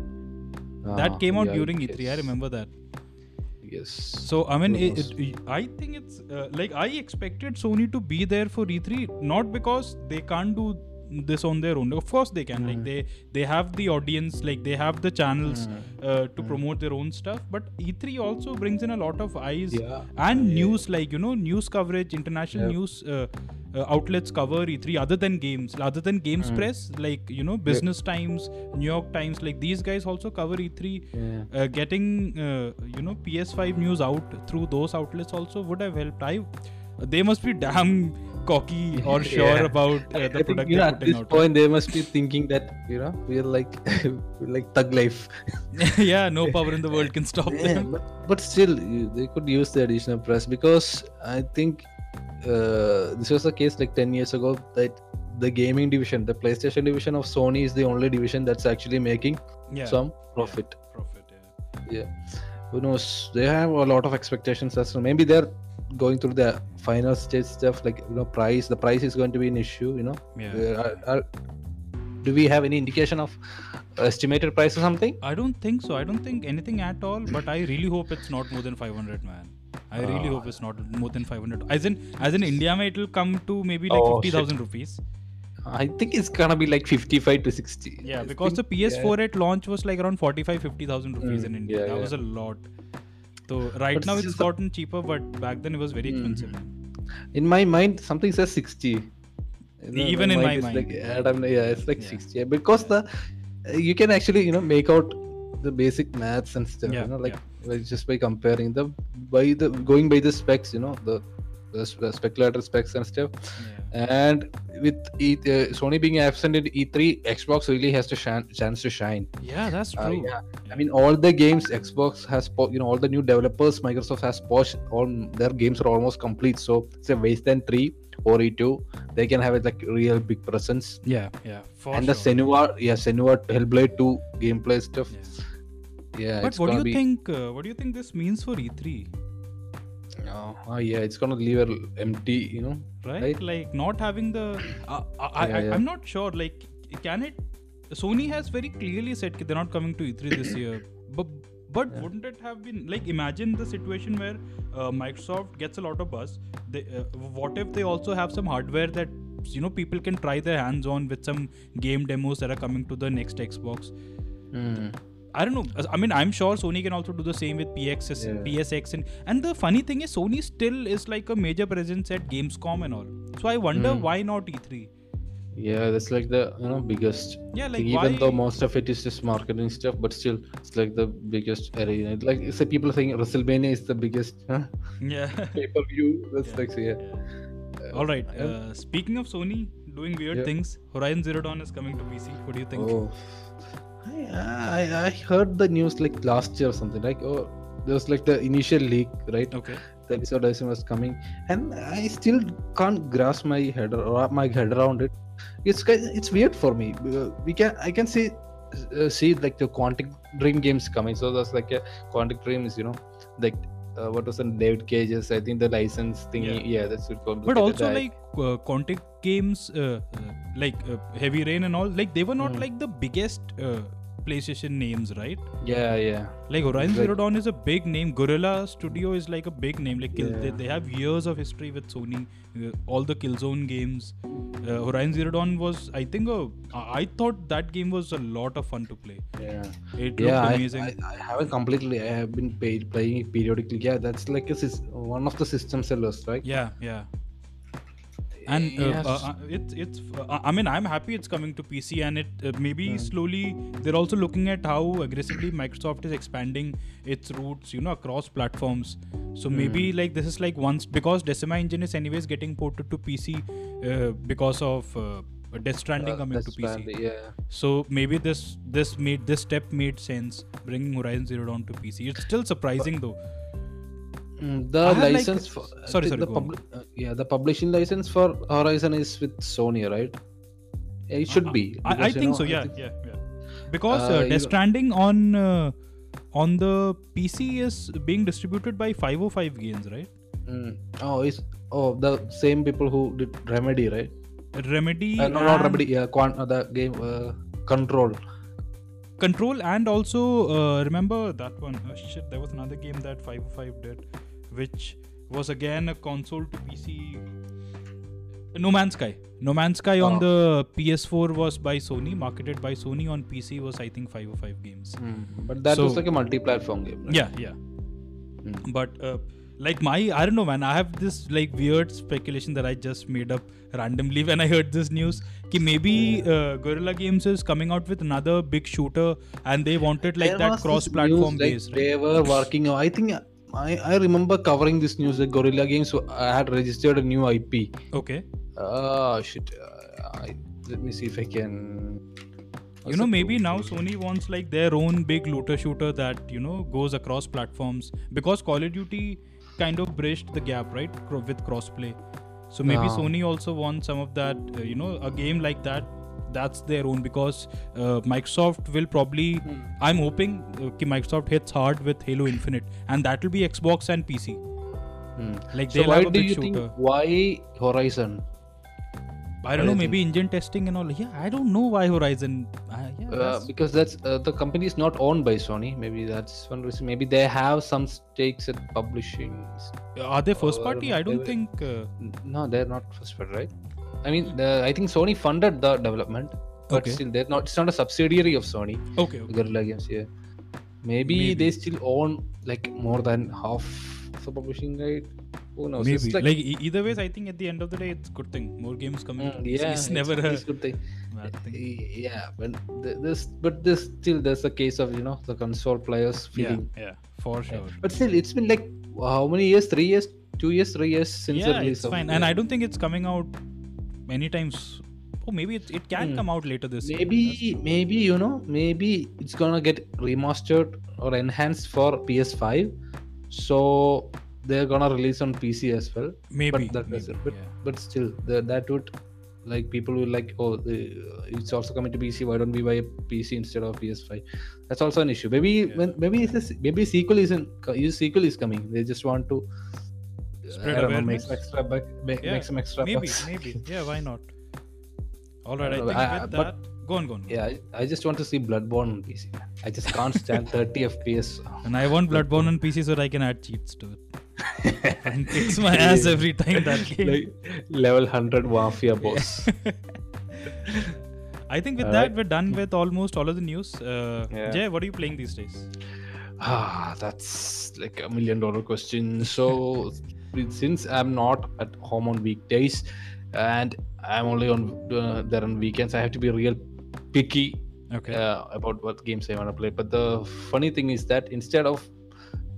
B: ah,
A: that came out during E3. I remember that.
B: Yes.
A: So I mean, it, it, I think it's uh, like I expected Sony to be there for E3, not because they can't do this on their own. Of course they can. Like
B: Mm.
A: they they have the audience, like they have the channels
B: Mm.
A: uh, to promote their own stuff. But E3 also brings in a lot of eyes
B: Yeah.
A: and
B: Yeah.
A: news, like you know, news coverage, international
B: Yep.
A: news. Uh, uh, outlets cover E3 other than games, other than Games
B: Mm.
A: Press, like you know, Business Times, New York Times, like these guys also cover E3
B: Yeah.
A: uh, getting uh, you know PS5 news out through those outlets also would have helped. I they must be damn cocky or sure
B: Yeah.
A: about uh,
B: I
A: the
B: think,
A: product
B: you know, at this
A: out.
B: point they must be thinking that you know we're like we're like thug life
A: yeah, no power in the world can stop
B: yeah,
A: them.
B: but, but still you- they could use the additional press because i think uh, this was the case like 10 years ago that the gaming division the playstation division of sony is the only division that's actually making
A: Yeah,
B: some profit
A: profit. Yeah.
B: who knows they have a lot of expectations as well maybe they're going through the final stage stuff like you know price the price is going to be an issue you know
A: Yeah.
B: Uh, are- are- do we have any indication of estimated price or something
A: I don't think so. I don't think anything at all. But I really hope it's not more than 500, man. I really
B: Ah.
A: hope it's not more than 500. As in, as in India, it'll come to maybe like
B: Oh,
A: 50,000 rupees.
B: i think it's gonna be like 55 to 60
A: Yeah,
B: I
A: because the PS4 at launch was like around 45, 50,000 rupees
B: Mm,
A: in India.
B: yeah,
A: that
B: yeah.
A: was a lot. So right
B: But
A: now it's gotten cheaper, but back then it was very
B: Mhm.
A: expensive.
B: in my mind something says 60 You know,
A: Even in my mind,
B: like,
A: yeah.
B: Adam, yeah it's like
A: Yeah.
B: 60 yeah, because the you can actually you know make out the basic maths and stuff
A: Yeah,
B: you know like, like just by comparing the by the going by the specs you know the, the spe- speculator specs and stuff
A: Yeah.
B: and with e, uh, sony being absent in e3 xbox really has to shine, chance to shine
A: Yeah, that's
B: Uh,
A: true.
B: yeah. I mean, all the games Xbox has, po- you know, all the new developers Microsoft has pushed, all their games are almost complete. So it's a Wasteland 3 or E2. They can have a like real big presence.
A: Yeah, yeah. For
B: and the
A: sure.
B: Senua, yeah, Senua Hellblade 2 gameplay stuff.
A: Yeah.
B: Yeah,
A: But
B: it's
A: what do you
B: be.
A: think? Uh, what do you think this means for E3?
B: Oh, oh, yeah, it's gonna leave it empty. You know,
A: Right?
B: Right.
A: Like not having the. Uh, I, I,
B: Yeah,
A: I,
B: yeah.
A: I'm not sure. Like, can it? Sony has very clearly said that they're not coming to E3 this year. But But
B: Yeah.
A: wouldn't it have been like imagine the situation where uh, Microsoft gets a lot of buzz? They, uh, what if they also have some hardware that you know people can try their hands on with some game demos that are coming to the next Xbox?
B: Hmm.
A: I don't know. I mean, I'm sure Sony can also do the same with PXS,
B: Yeah.
A: PSX, and and the funny thing is, Sony still is like a major presence at Gamescom and all. So I wonder
B: Mm.
A: why not E E3?
B: Yeah, that's like the you know biggest.
A: Yeah, like
B: even
A: why?
B: though most of it is just marketing stuff, but still it's like the biggest arena. Like it's like people are saying WrestleMania is the biggest huh?
A: yeah.
B: pay per view. That's
A: Yeah.
B: like so, yeah.
A: Yeah. All right.
B: and-
A: Uh, speaking of Sony doing weird
B: Yeah.
A: things, Horizon Zero Dawn is coming to PC. What do you think?
B: Oh, I, I I heard the news like last year or something. Like oh, there was like the initial leak, right?
A: Okay.
B: The episode Dyson was coming, and I still can't grasp my head or wrap my head around it. It's it's weird for me. Uh, We can I can see uh, see like the Quantic Dream games coming. So there's like a Quantic Dream is you know like. Uh, what was the David Cage's? I think the license thingy.
A: Yeah.
B: Yeah, that's what called.
A: But also
B: the-
A: like uh, Quantic games, uh, uh, like uh, Heavy Rain and all, like they were not
B: Mm.
A: like the biggest uh, PlayStation names, right?
B: yeah, yeah.
A: Like Horizon
B: Like-
A: Zero Dawn is a big name. Guerrilla Studio is like a big name. Like Kill, they, they have years of history with Sony. Uh, all the Killzone games. Uh, Horizon Zero Dawn was, I think, a, I thought that game was a lot of fun to play.
B: Yeah.
A: It looked
B: yeah, I,
A: amazing.
B: I, I haven't completely. I have been paid, playing it periodically. Yeah, that's like a one of the system sellers, right?
A: yeah, yeah. And uh,
B: Yes.
A: uh, uh, it's it's. Uh, I mean, I'm happy it's coming to PC, and it uh, maybe
B: Hmm.
A: slowly they're also looking at how aggressively Microsoft is expanding its roots, you know, across platforms. So maybe
B: Hmm.
A: like this is like once because Decima Engine is anyways getting ported to PC uh, because of uh, Death Stranding
B: Uh,
A: coming to PC.
B: Yeah.
A: So maybe this this made this step made sense bringing Horizon Zero Dawn to PC. It's still surprising though.
B: Mm, the
A: I have, like-
B: license for
A: sorry, sorry,
B: the publi- uh, yeah the publishing license for Horizon is with Sony, right? It should be.
A: I, I
B: because, you
A: think
B: know,
A: so.
B: I
A: Yeah,
B: think-
A: yeah, yeah. Because
B: Uh,
A: uh, Death Stranding on uh, on the PC is being distributed by 505 Games, right?
B: Mm. Oh, it's oh the same people who did Remedy, right?
A: Remedy,
B: Uh, no, not Remedy. Yeah, Quant, uh, the game uh, Control.
A: Control, and also uh, remember that one. Oh, shit, there was another game that 505 did, which was again a console to PC. No Man's Sky. No Man's Sky on
B: Oh.
A: the PS4 was by Sony, marketed by Sony. On PC was I think 505 Games.
B: But that was like a multi-platform game. Right?
A: Yeah, yeah.
B: Mm.
A: But uh, like my, I don't know, man. I have this like weird speculation that I just made up randomly when I heard this news. Ki maybe uh, Guerrilla Games is coming out with another big shooter, and they wanted like
B: There
A: that cross-platform
B: news, like,
A: base, right?
B: They were working. I think I, I remember covering this news that Guerrilla Games I had registered a new IP.
A: Okay.
B: Oh shit! Uh, I, let me see if I can.
A: you know, maybe now Sony wants like their own big looter shooter that you know goes across platforms because Call of Duty kind of bridged the gap, right, with crossplay. So maybe
B: Ah.
A: Sony also wants some of that, uh, you know, a game like that. That's their own because uh, Microsoft will probably.
B: Hmm.
A: I'm hoping uh, ki Microsoft hits hard with Halo Infinite, and that will be Xbox and PC.
B: Hmm.
A: Like
B: So
A: they'll
B: why
A: have a
B: do
A: big
B: you
A: shooter.
B: think why Horizon?
A: I don't know, maybe engine testing and all. Yeah, I don't know why Horizon. Uh, yeah,
B: Uh,
A: that's-
B: because that's uh, the company is not owned by Sony. Maybe that's one reason. Maybe they have some stakes at publishing.
A: are they first
B: or
A: party? I don't think. Uh,
B: No, they're not first party, right? I mean, the, I think Sony funded the development, but
A: Okay.
B: still, they're not. It's not a subsidiary of Sony.
A: okay, okay.
B: Guerrilla Games, yeah. Maybe,
A: Maybe.
B: they still own like more than half of the publishing right. Who knows?
A: Maybe
B: It's
A: like,
B: like,
A: either ways, I think at the end of the day, it's good thing. More games coming.
B: mm, yeah, it's,
A: is never a
B: it's good thing.
A: bad thing.
B: Yeah, but th- this, but this still there's a case of you know the console players
A: Yeah,
B: feeling.
A: yeah, yeah for sure.
B: But still, it's been like how many years? Three years? Two years? Three years since the release?
A: Yeah, it's
B: of
A: fine, and I don't think it's coming out anytime. times. Oh, maybe it, it can
B: Hmm.
A: come out later this year.
B: Maybe maybe you know maybe it's gonna get remastered or enhanced for PS5 so they're gonna release on PC as well
A: maybe.
B: but that
A: maybe,
B: doesn't- but,
A: yeah.
B: but still the, that would like people will like oh the, it's also coming to PC why don't we buy a PC instead of PS5 that's also an issue maybe
A: Yeah.
B: when maybe it's a, maybe sequel isn't sequel is coming they just want to
A: Spread
B: I know, make
A: awareness?
B: some extra buck, make,
A: Yeah,
B: make some extra
A: maybe,
B: bucks.
A: maybe. Yeah, why not? All right, I
B: know,
A: think
B: I- I-
A: with
B: but-
A: that. Go on, go on.
B: Yeah, I, I just want to see Bloodborne on PC. I just can't stand 30 FPS.
A: And I want Bloodborne on PC so that I can add cheats to it. and kicks my ass every time that game.
B: like level 100 Mafia boss.
A: I think with
B: All
A: that
B: right.
A: we're done with almost all of the news. Uh,
B: Yeah.
A: Jay, what are you playing these days?
B: Ah, that's like a million dollar question. So, since I'm not at home on weekdays and I'm only on uh, there on weekends, I have to be real picky
A: Okay.
B: uh, about what games I want to play. But the funny thing is that instead of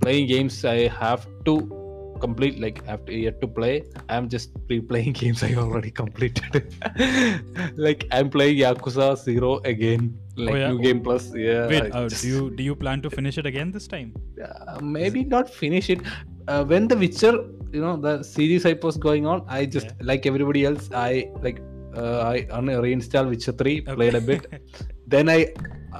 B: playing games, I have to complete like I have to yet to play. I'm just replaying games I already completed. like I'm playing Yakuza Zero again, like
A: yeah?
B: new game plus. Yeah.
A: Wait, uh,
B: just-
A: do you do you plan to finish it again this time?
B: uh, maybe not finish it uh, when the witcher you know the series hype was going on i just
A: Yeah.
B: like everybody else i like uh, i un- reinstalled witcher 3
A: Okay.
B: played a bit then i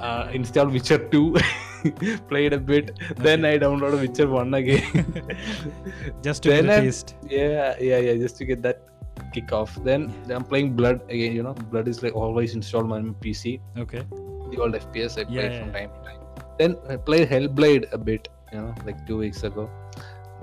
B: uh, installed witcher 2 played a bit then i downloaded witcher 1 again
A: Just to
B: Then
A: the taste.
B: yeah yeah yeah just to get that kick off then i'm playing blood again you know blood is like always installed on my pc
A: Okay.
B: the old FPS I
A: Yeah,
B: played
A: yeah,
B: from time to time. Then I played Hellblade a bit, you know, like two weeks ago.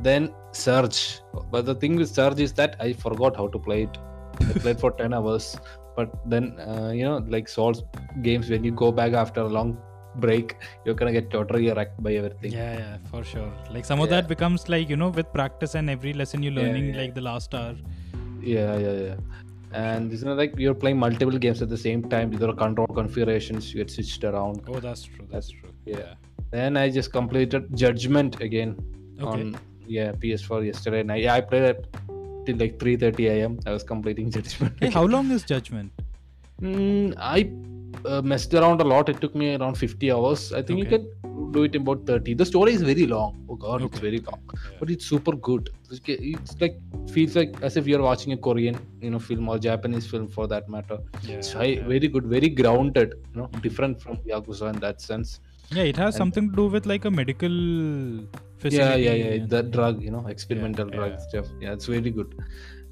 B: Then Surge. But the thing with Surge is that I forgot how to play it. I played for 10 hours. But then, uh, you know, like Souls games, when you go back after a long break, you're gonna get totally wrecked by everything.
A: Yeah, yeah, for sure. Like some of
B: Yeah.
A: that becomes like you know with practice and every lesson you're
B: Yeah,
A: learning
B: yeah.
A: like the last hour.
B: yeah yeah yeah and it's not like you're playing multiple games at the same time there are control configurations you get switched around
A: Oh, that's true. That's true.
B: yeah. then i just completed judgment again
A: Okay.
B: on yeah ps4 yesterday night. Yeah i played it till like 3:30 am i was completing judgment.
A: Hey, how long is Judgment?
B: Mm, i uh, messed around a lot. It took me around 50 hours. I think you can do it in about 30 the story is very long. Oh god it's
A: Okay.
B: very long.
A: Yeah.
B: but it's super good. It's, like feels like as if you're watching a korean you know film or japanese film for that matter.
A: Yeah,
B: it's high,
A: yeah.
B: very good very grounded you know different from yakuza in that sense.
A: Yeah, it has
B: And-
A: something to do with like a medical.
B: Yeah yeah yeah
A: and-
B: the drug you know experimental
A: Yeah,
B: drug
A: yeah.
B: stuff yeah it's very good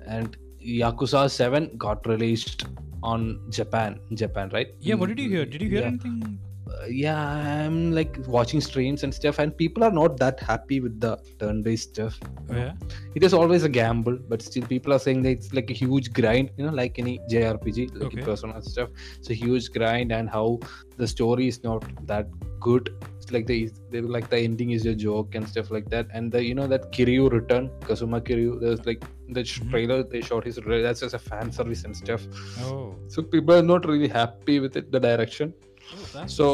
B: and yakuza 7 got released on japan japan right
A: Yeah, what did you hear? Did you hear
B: yeah.
A: anything?
B: Uh, yeah i'm like watching streams and stuff and people are not that happy with the turn-based stuff
A: Oh, yeah.
B: it is always a gamble but still people are saying that it's like a huge grind you know like any jrpg like
A: Okay.
B: persona stuff it's a huge grind and how the story is not that good it's like the they like the ending is a joke and stuff like that. And the you know that kiryu return kazuma kiryu there's like the
A: Mhm.
B: trailer they showed his that's just a fan service and stuff.
A: Oh.
B: so people are not really happy with it the direction.
A: Oh that's
B: so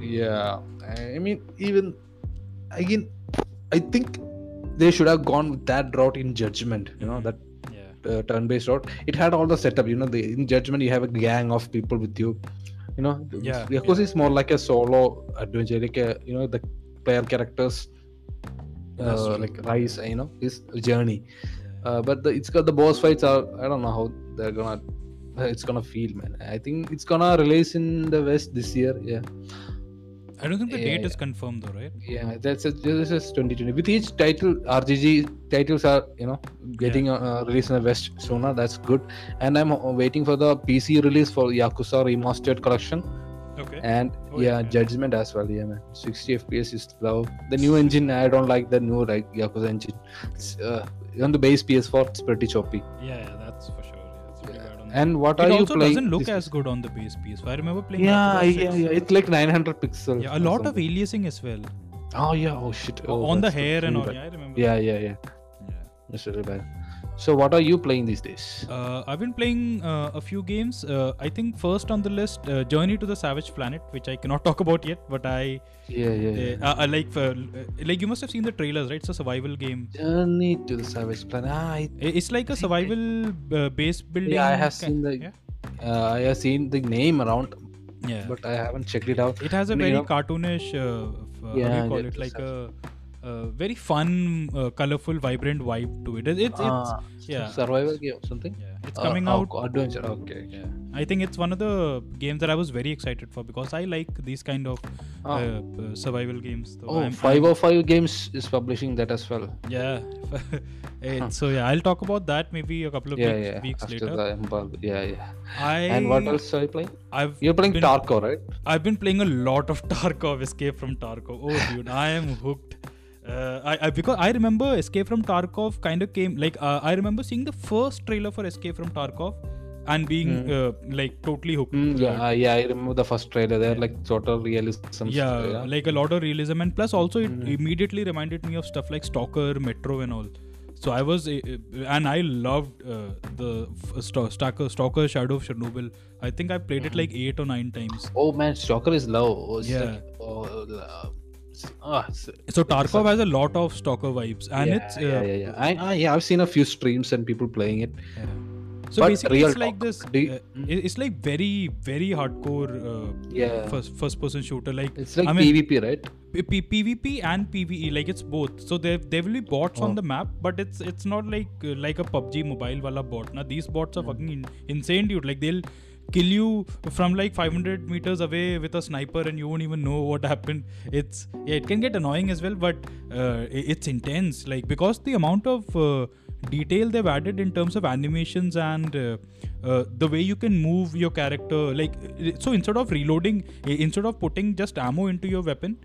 B: yeah. I mean even again i think they should have gone with that route in judgment you know that
A: Yeah.
B: uh, turn-based route. It had all the setup you know the in judgment you have a gang of people with you you know
A: Yeah,
B: Yakuza
A: yeah.
B: is more like a solo adventure like a, you know the player characters uh, like rise you know his journey. Uh, but the, it's got the boss fights are i don't know how they're gonna it's gonna feel man. I think it's gonna release in the west this year yeah
A: I don't think the
B: Yeah,
A: date is confirmed though, right?
B: yeah that's a, this is 2020 with each title rgg titles are you know getting uh, released in the west sooner that's good. And i'm uh, waiting for the pc release for yakuza remastered collection.
A: Okay.
B: and
A: Oh,
B: yeah, judgment as well yeah man. 60 fps is low. The new engine i don't like the new like yakuza engine. It's, uh, on the base ps4 it's pretty choppy.
A: Yeah, yeah, that's for sure.
B: And what
A: it
B: are you playing?
A: It also doesn't look as good on the base PS5. I remember playing.
B: yeah yeah yeah it's like 900 pixels
A: Yeah, a lot of aliasing as well.
B: oh yeah oh shit oh,
A: on the hair and all. Yeah, I remember.
B: yeah yeah yeah
A: Yeah.
B: That's really bad. So, what are you playing these days?
A: Uh, I've been playing uh, a few games. Uh, I think first on the list, uh, Journey to the Savage Planet, which I cannot talk about yet, but I
B: Yeah, yeah, yeah.
A: uh, I like uh, like you must have seen the trailers, right? It's a survival game.
B: Journey to the Savage Planet. Ah, I,
A: It's like a survival uh, base building.
B: yeah, I have seen the.
A: Yeah.
B: Uh, I have seen the name around,
A: yeah.
B: but I haven't checked it out.
A: it has a
B: you
A: very
B: know-
A: cartoonish. Uh, uh, how do
B: Yeah,
A: you call it? Like a uh, very fun, uh, colorful, vibrant vibe to it. It- It's, it's
B: Ah,
A: yeah.
B: survival game or something.
A: yeah, it's
B: Uh,
A: coming
B: oh,
A: out.
B: adventure. Okay.
A: Yeah, I think it's one of the games that I was very excited for because I like these kind of
B: Ah.
A: uh, uh, survival games. So
B: Oh,
A: I'm-
B: 505 Games is publishing that as well.
A: Yeah. So yeah, I'll talk about that maybe a couple of
B: Yeah,
A: weeks,
B: yeah.
A: weeks
B: After
A: later.
B: the embargo. Yeah, yeah.
A: I
B: And what else are you playing?
A: I've
B: You're playing
A: been,
B: Tarkov, right?
A: I've been playing a lot of Tarkov, Escape from Tarkov. Oh, dude, I am hooked. Uh, I, I because I remember Escape from Tarkov kind of came like uh, I remember seeing the first trailer for Escape from Tarkov and being uh, like totally hooked.
B: Mm, yeah, uh, yeah, I remember the first trailer. They're like sort of realism.
A: yeah,
B: yeah.
A: like a lot of realism, and plus also it immediately reminded me of stuff like Stalker, Metro, and all. So I was, uh, uh, and I loved uh, the f- Stalker, Stalker Shadow of Chernobyl. I think I played it like eight or nine times.
B: Oh man, Stalker is love. Oh,
A: Yeah.
B: like, oh, uh, ah,
A: So Tarkov has a lot of Stalker vibes, and
B: yeah,
A: it's uh,
B: yeah, yeah, yeah. I, I, yeah, I've seen a few streams and people playing it.
A: So
B: But
A: basically, it's like
B: talk,
A: this.
B: you-
A: uh, it's like very, very hardcore uh,
B: Yeah,
A: first first person shooter. Like
B: it's like
A: I mean,
B: PvP, right?
A: P- PvP and PvE, like it's both. So there there will be bots on
B: Oh.
A: the map, but it's it's not like uh, like a PUBG mobile wala bot. Now these bots are fucking in- insane, dude. Like they'll kill you from like 500 meters away with a sniper and you won't even know what happened. It's yeah it can get annoying as well but uh, it's intense. Like because the amount of uh, detail they've added in terms of animations and uh, uh, the way you can move your character like so instead of reloading instead of putting just ammo into your weapon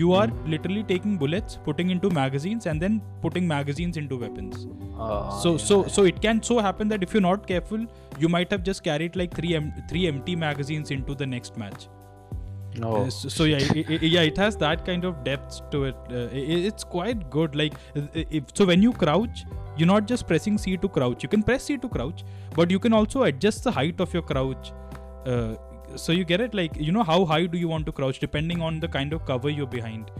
A: you are literally taking bullets putting into magazines and then putting magazines into weapons
B: Uh,
A: so so so it can so happen that if you're not careful you might have just carried like three em- three empty magazines into the next match
B: no.
A: uh, so, so yeah, i i yeah, it has that kind of depth to it. Uh, i it's quite good. Like, if, so when you crouch, you're not just pressing C to crouch. You can press C to crouch, but you can also adjust the height of your crouch. Uh, so you get it. Like, you know, how high do you want to crouch depending on the kind of cover you're behind,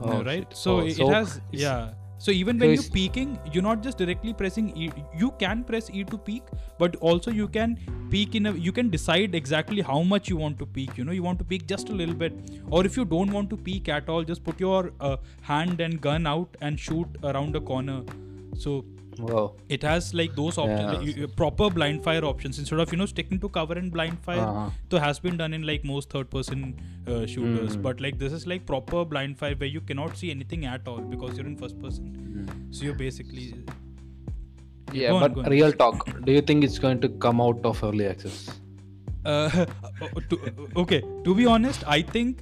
B: Oh,
A: right? So
B: Oh,
A: it,
B: so
A: it has, yeah. So even when you're peeking, you're not just directly pressing E. You can press E to peek, but also you can peek in a. You can decide exactly how much you want to peek. You know, you want to peek just a little bit, or if you don't want to peek at all, just put your uh, hand and gun out and shoot around a corner. So
B: Wow.
A: it has like those options,
B: Yeah.
A: like, you- you- proper blind fire options instead of you know sticking to cover and blind fire.
B: Uh-huh.
A: So has been done in like most third person uh, shooters,
B: Mm.
A: but like this is like proper blind fire where you cannot see anything at all because you're in first person.
B: Mm.
A: So you're basically
B: Yeah,
A: Go
B: but
A: on.
B: real talk. Do you think it's going to come out of early access?
A: uh, to, okay. To be honest, I think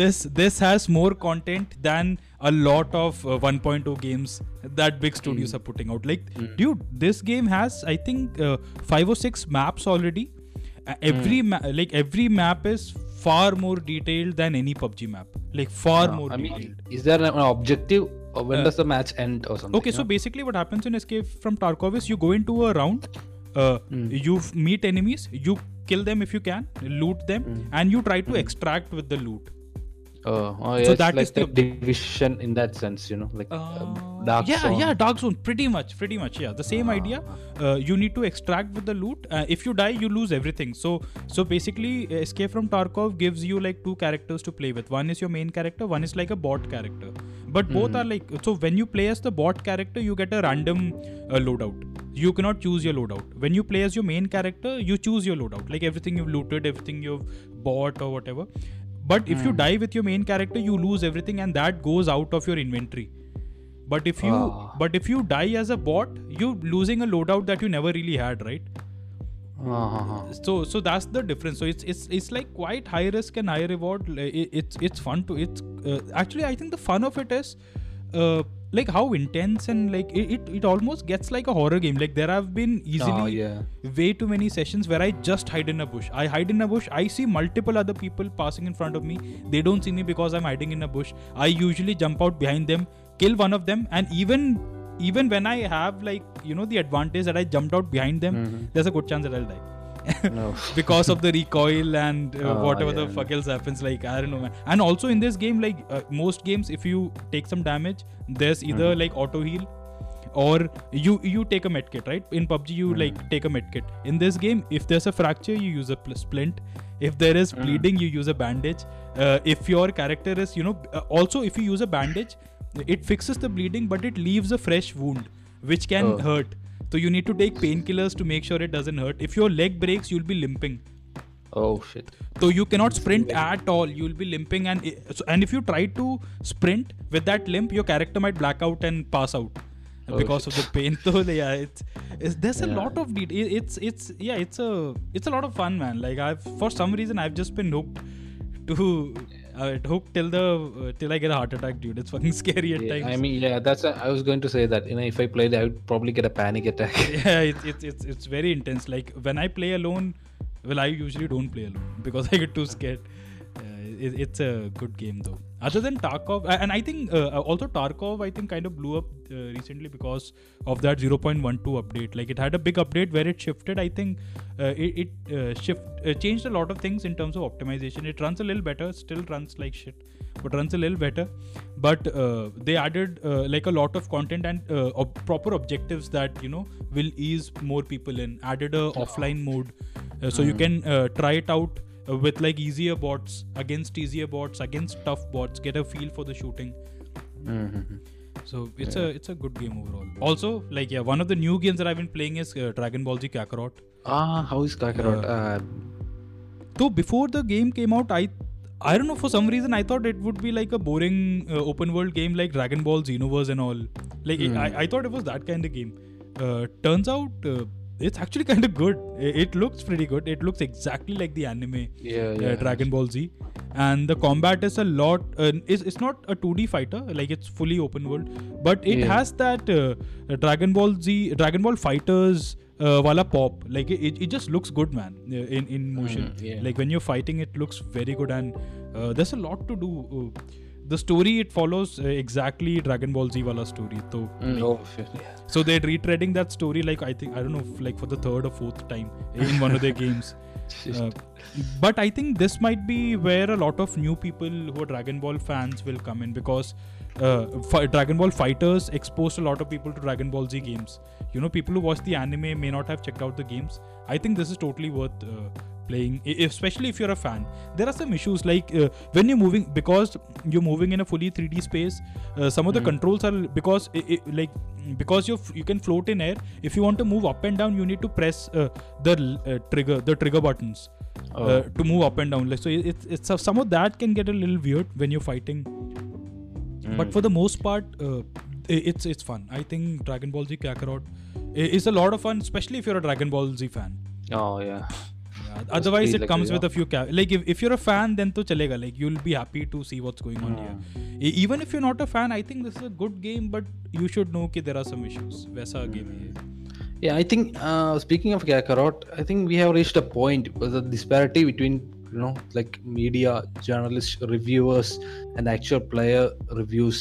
A: this this has more content than a lot of uh, 1.0 games that big studios
B: Hmm.
A: are putting out. Like, dude, this game has I think uh, five or six maps already. Uh, every
B: Hmm.
A: ma- like every map is far more detailed than any PUBG map. Like far more
B: I
A: detailed.
B: mean, is there an objective? Or when
A: Uh,
B: does the match end or something?
A: Okay, so basically, what happens in Escape from Tarkov is you go into a round, uh,
B: Hmm.
A: you meet enemies, you kill them if you can, loot them,
B: Hmm.
A: and you try to extract with the loot.
B: Oh, oh yeah,
A: So that
B: like
A: is the-
B: division in that sense, you know, like uh, Dark
A: yeah,
B: Zone.
A: yeah, yeah, Dark Zone, pretty much, pretty much, yeah, the same idea. Uh, you need to extract with the loot. Uh, if you die, you lose everything. So, so basically, Escape from Tarkov gives you like two characters to play with. One is your main character, one is like a bot character. But both
B: Hmm.
A: are like so. When you play as the bot character, you get a random uh, loadout. You cannot choose your loadout. When you play as your main character, you choose your loadout. Like everything you've looted, everything you've bought or whatever. But if you
B: Hmm.
A: die with your main character, you lose everything, and that goes out of your inventory. But if you
B: Ah.
A: but if you die as a bot, you're losing a loadout that you never really had, right?
B: Uh-huh.
A: So so that's the difference. So it's it's it's like quite high risk and high reward. It- It's it's fun to it's uh, actually I think the fun of it is uh, like how intense and like it, it it almost gets like a horror game. Like there have been easily
B: Oh, yeah.
A: way too many sessions where I just hide in a bush. I hide in a bush. I see multiple other people passing in front of me. They don't see me because I'm hiding in a bush. I usually jump out behind them, kill one of them, and even even when I have like you know the advantage that I jumped out behind them,
B: Mhm.
A: there's a good chance that I'll die.
B: No.
A: because of the recoil and uh,
B: Oh,
A: whatever the
B: yeah.
A: fuck else happens like i don't know man and also in this game like uh, most games if you take some damage there's either
B: Mm-hmm.
A: like auto heal or you you take a medkit right in pubg you
B: Mm-hmm.
A: like take a medkit in this game if there's a fracture you use a pl- splint if there is
B: Mm.
A: bleeding you use a bandage uh, if your character is you know uh, also if you use a bandage it fixes the bleeding, but it leaves a fresh wound, which can
B: Oh.
A: hurt. So you need to take painkillers to make sure it doesn't hurt. If your leg breaks, you'll be limping.
B: Oh shit.
A: So you cannot sprint at all. You'll be limping, and eh, and if you try to sprint with that limp, your character might black out and pass out
B: Oh,
A: because of the pain. So yeah, it's, it's there's a lot of it's it's yeah it's a it's a lot of fun, man. Like I've for some reason I've just been hooked to uh, hooked till the uh, till I get a heart attack, dude. It's fucking scary at
B: Yeah,
A: times.
B: I mean, yeah, that's. I was going to say that. You know, if I played, I would probably get a panic attack.
A: yeah, it's, it's it's it's very intense. Like when I play alone, well, I usually don't play alone because I get too scared. Uh, it, it's a good game though. Other than Tarkov, and I think uh, also Tarkov, I think kind of blew up uh, recently because of that 0.12 update. Like it had a big update where it shifted. I think uh, it, it uh, shift uh, changed a lot of things in terms of optimization. It runs a little better, still runs like shit, but runs a little better. But uh, they added uh, like a lot of content and uh, ob- proper objectives that you know will ease more people in. Added a offline mode, uh, so you can uh, try it out uh, with like easier bots against easier bots against tough bots. Get a feel for the shooting.
B: Mhm.
A: So it's a it's a good game overall. Also, like yeah, one of the new games that I've been playing is uh, Dragon Ball Z Kakarot.
B: Ah, how is Kakarot? Uh,
A: So before the game came out, I I don't know for some reason I thought it would be like a boring uh, open world game like Dragon Ball Xenoverse and all. Like it- I, I thought it was that kind of game. Uh, turns out uh, it's actually kind of good. It, looks pretty good. It looks exactly like the anime
B: yeah,
A: uh,
B: yeah.
A: Dragon Ball Z, and the combat is a lot. Uh, it's, it's not a 2D fighter, like it's fully open world, but it
B: Yeah.
A: has that uh, Dragon Ball Z, Dragon Ball Fighters. Uh, wala pop like it, it, just looks good man uh, in in motion
B: Mm, yeah.
A: like when you're fighting it looks very good and uh, there's a lot to do uh, the story it follows uh, exactly dragon ball z wala story so
B: Mm, oh shit.
A: so they're retreading that story like i think i don't know like for the third or fourth time in one of their games uh, but I think this might be where a lot of new people who are Dragon Ball fans will come in because uh, fi- Dragon Ball Fighters exposed a lot of people to Dragon Ball Z games. You know, people who watch the anime may not have checked out the games. I think this is totally worth uh, playing, especially if you're a fan. There are some issues like uh, when you're moving because you're moving in a fully 3D space. Uh, some of the controls are because i i like because you you can float in air. If you want to move up and down, you need to press uh, the uh, trigger the trigger buttons uh,
B: Oh.
A: to move up and down. Like so, it- it's it's some of that can get a little weird when you're fighting. But for the most part, uh, it's it's fun. I think Dragon Ball Z Kakarot is a lot of fun, especially if you're a Dragon Ball Z fan.
B: Oh yeah
A: Yeah, Otherwise,
B: be
A: it
B: like
A: comes
B: a-
A: with a few ca- like if, if you're a fan, then to chalega. Like you'll be happy to see what's going on here. E- even if you're not a fan, I think this is a good game, but you should know that there are some issues. वैसा game है ये.
B: Yeah, I think uh, speaking of Kakarot, I think we have reached a point where the disparity between you know like media, journalists, reviewers, and actual player reviews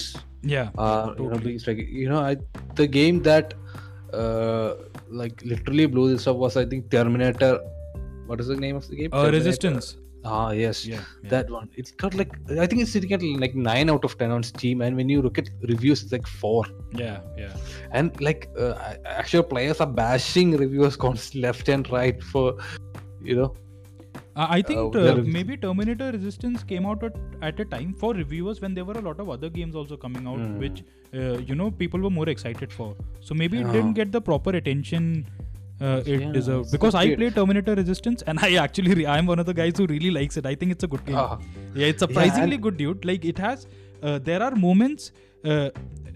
A: Yeah.
B: are you know
A: Totally.
B: being like you know I, the game that uh, like literally blew this up was I think Terminator. what is the name of the game?
A: Uh, resistance.
B: Ah yes,
A: Yeah. yeah.
B: that one. It's got like I think it's sitting at like nine out of ten on Steam, and when you look at reviews, it's like four.
A: Yeah. Yeah.
B: and like uh, actual players are bashing reviewers constantly left and right for you know
A: I think
B: Uh,
A: uh, maybe Terminator Resistance came out at, at a time for reviewers when there were a lot of other games also coming out,
B: Hmm.
A: which uh, you know people were more excited for. So maybe it didn't get the proper attention uh, it
B: Yeah,
A: deserved.
B: it's
A: Because I play Terminator Resistance, and I actually re- I'm one of the guys who really likes it. I think it's a good game.
B: Ah.
A: Yeah, it's surprisingly
B: and-
A: good, dude. Like it has, uh, there are moments. Uh,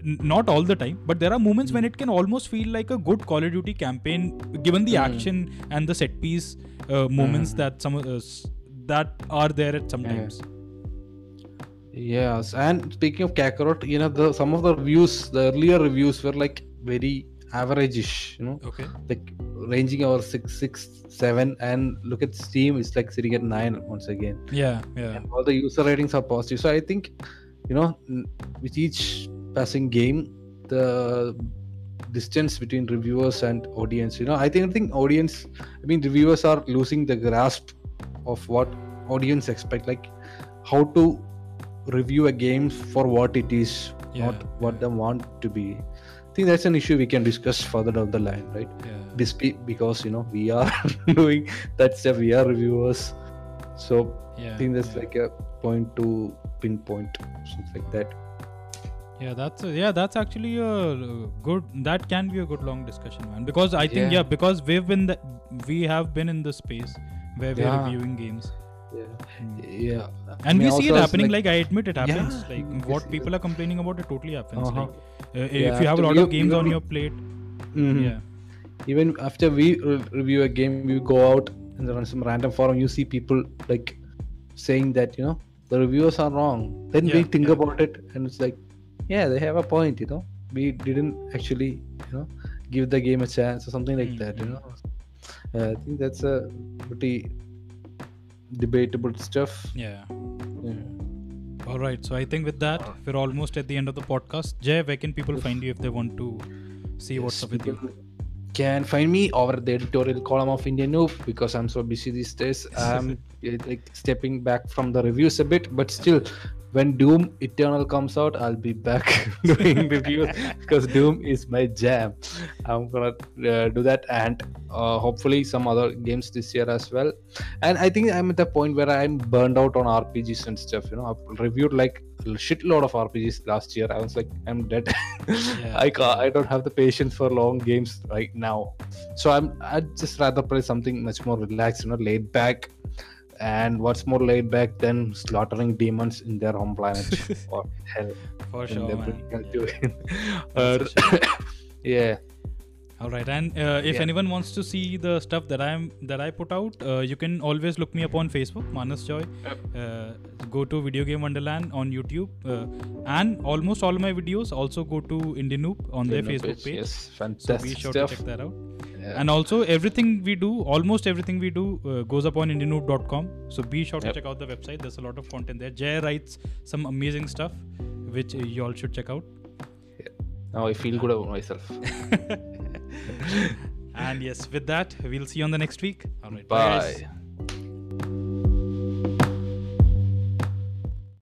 A: n- not all the time, but there are moments when it can almost feel like a good Call of Duty campaign, given the action and the set piece uh, moments that some uh, s- that are there at sometimes.
B: yes and speaking of kakarot you know the some of the reviews the earlier reviews were like very average-ish you know.
A: Okay.
B: like ranging over six six seven and look at steam it's like sitting at nine once again.
A: Yeah, yeah,
B: and all the user ratings are positive. So i think you know with each passing game the distance between reviewers and audience you know i think i think audience i mean reviewers are losing the grasp of what audience expect like how to review a game for what it is
A: Yeah,
B: not what they want to be think that's an issue we can discuss further down the line right
A: yeah.
B: Because you know we are doing that stuff we are reviewers so
A: yeah
B: I think that's
A: yeah.
B: like a point to pinpoint something like that.
A: Yeah, that's a, yeah, that's actually a good. That can be a good long discussion, man. Because I think
B: Yeah.
A: yeah, because we've been the, we have been in the space where we're reviewing games,
B: Yeah,
A: Hmm.
B: yeah.
A: and we see it happening. Like, I admit it happens.
B: Yeah,
A: like what
B: see
A: people are complaining about, it totally happens.
B: Uh-huh.
A: Like uh, if
B: Yeah,
A: you have a lot
B: we-
A: of games on your plate,
B: Mhm.
A: yeah,
B: even after we re- review a game we go out and then on some random forum you see people like saying that you know the reviewers are wrong then we think
A: yeah.
B: about it and it's like yeah they have a point you know we didn't actually you know give the game a chance or something like that you
A: Mhm.
B: know uh, i think that's a pretty debatable stuff
A: yeah.
B: Yeah.
A: All right. So I think with that, we're almost at the end of the podcast. Jay, where can people find you if they want to see what's up with you?
B: Can find me over the editorial column of Indian Noob because I'm so busy these days. I'm eh, like stepping back from the reviews a bit, but still, when Doom Eternal comes out, I'll be back doing reviews because Doom is my jam. I'm gonna uh, do that and uh, hopefully some other games this year as well. And I think I'm at the point where I'm burned out on RPGs and stuff. You know, I've reviewed like a shitload of RPGs last year. I was like, I'm dead. I can't, I don't have the patience for long games right now. So I'm I'd just rather play something much more relaxed, you know, laid back. And what's more laid back than slaughtering demons in their home planet or hell
A: For sure, man. Yeah.
B: Uh,
A: for
B: yeah.
A: All right, and uh, if
B: Yeah.
A: anyone wants to see the stuff that I'm that I put out, uh, you can always look me up on Facebook, Manas Joy. Uh, go to Video Game Wonderland on YouTube, uh, and almost all my videos also go to Indian Noob on their
B: Indian
A: Facebook
B: page,
A: page.
B: Yes,
A: So be sure
B: stuff.
A: to check that out.
B: Yeah.
A: And also, everything we do, almost everything we do, uh, goes up on IndianNoob.com. So be sure to
B: Yep.
A: check out the website. There's a lot of content there. Jay writes some amazing stuff, which uh, you all should check out. Yeah.
B: now I feel good about myself.
A: and yes, with that, we'll see you on the next week. All right, bye.
B: Bye.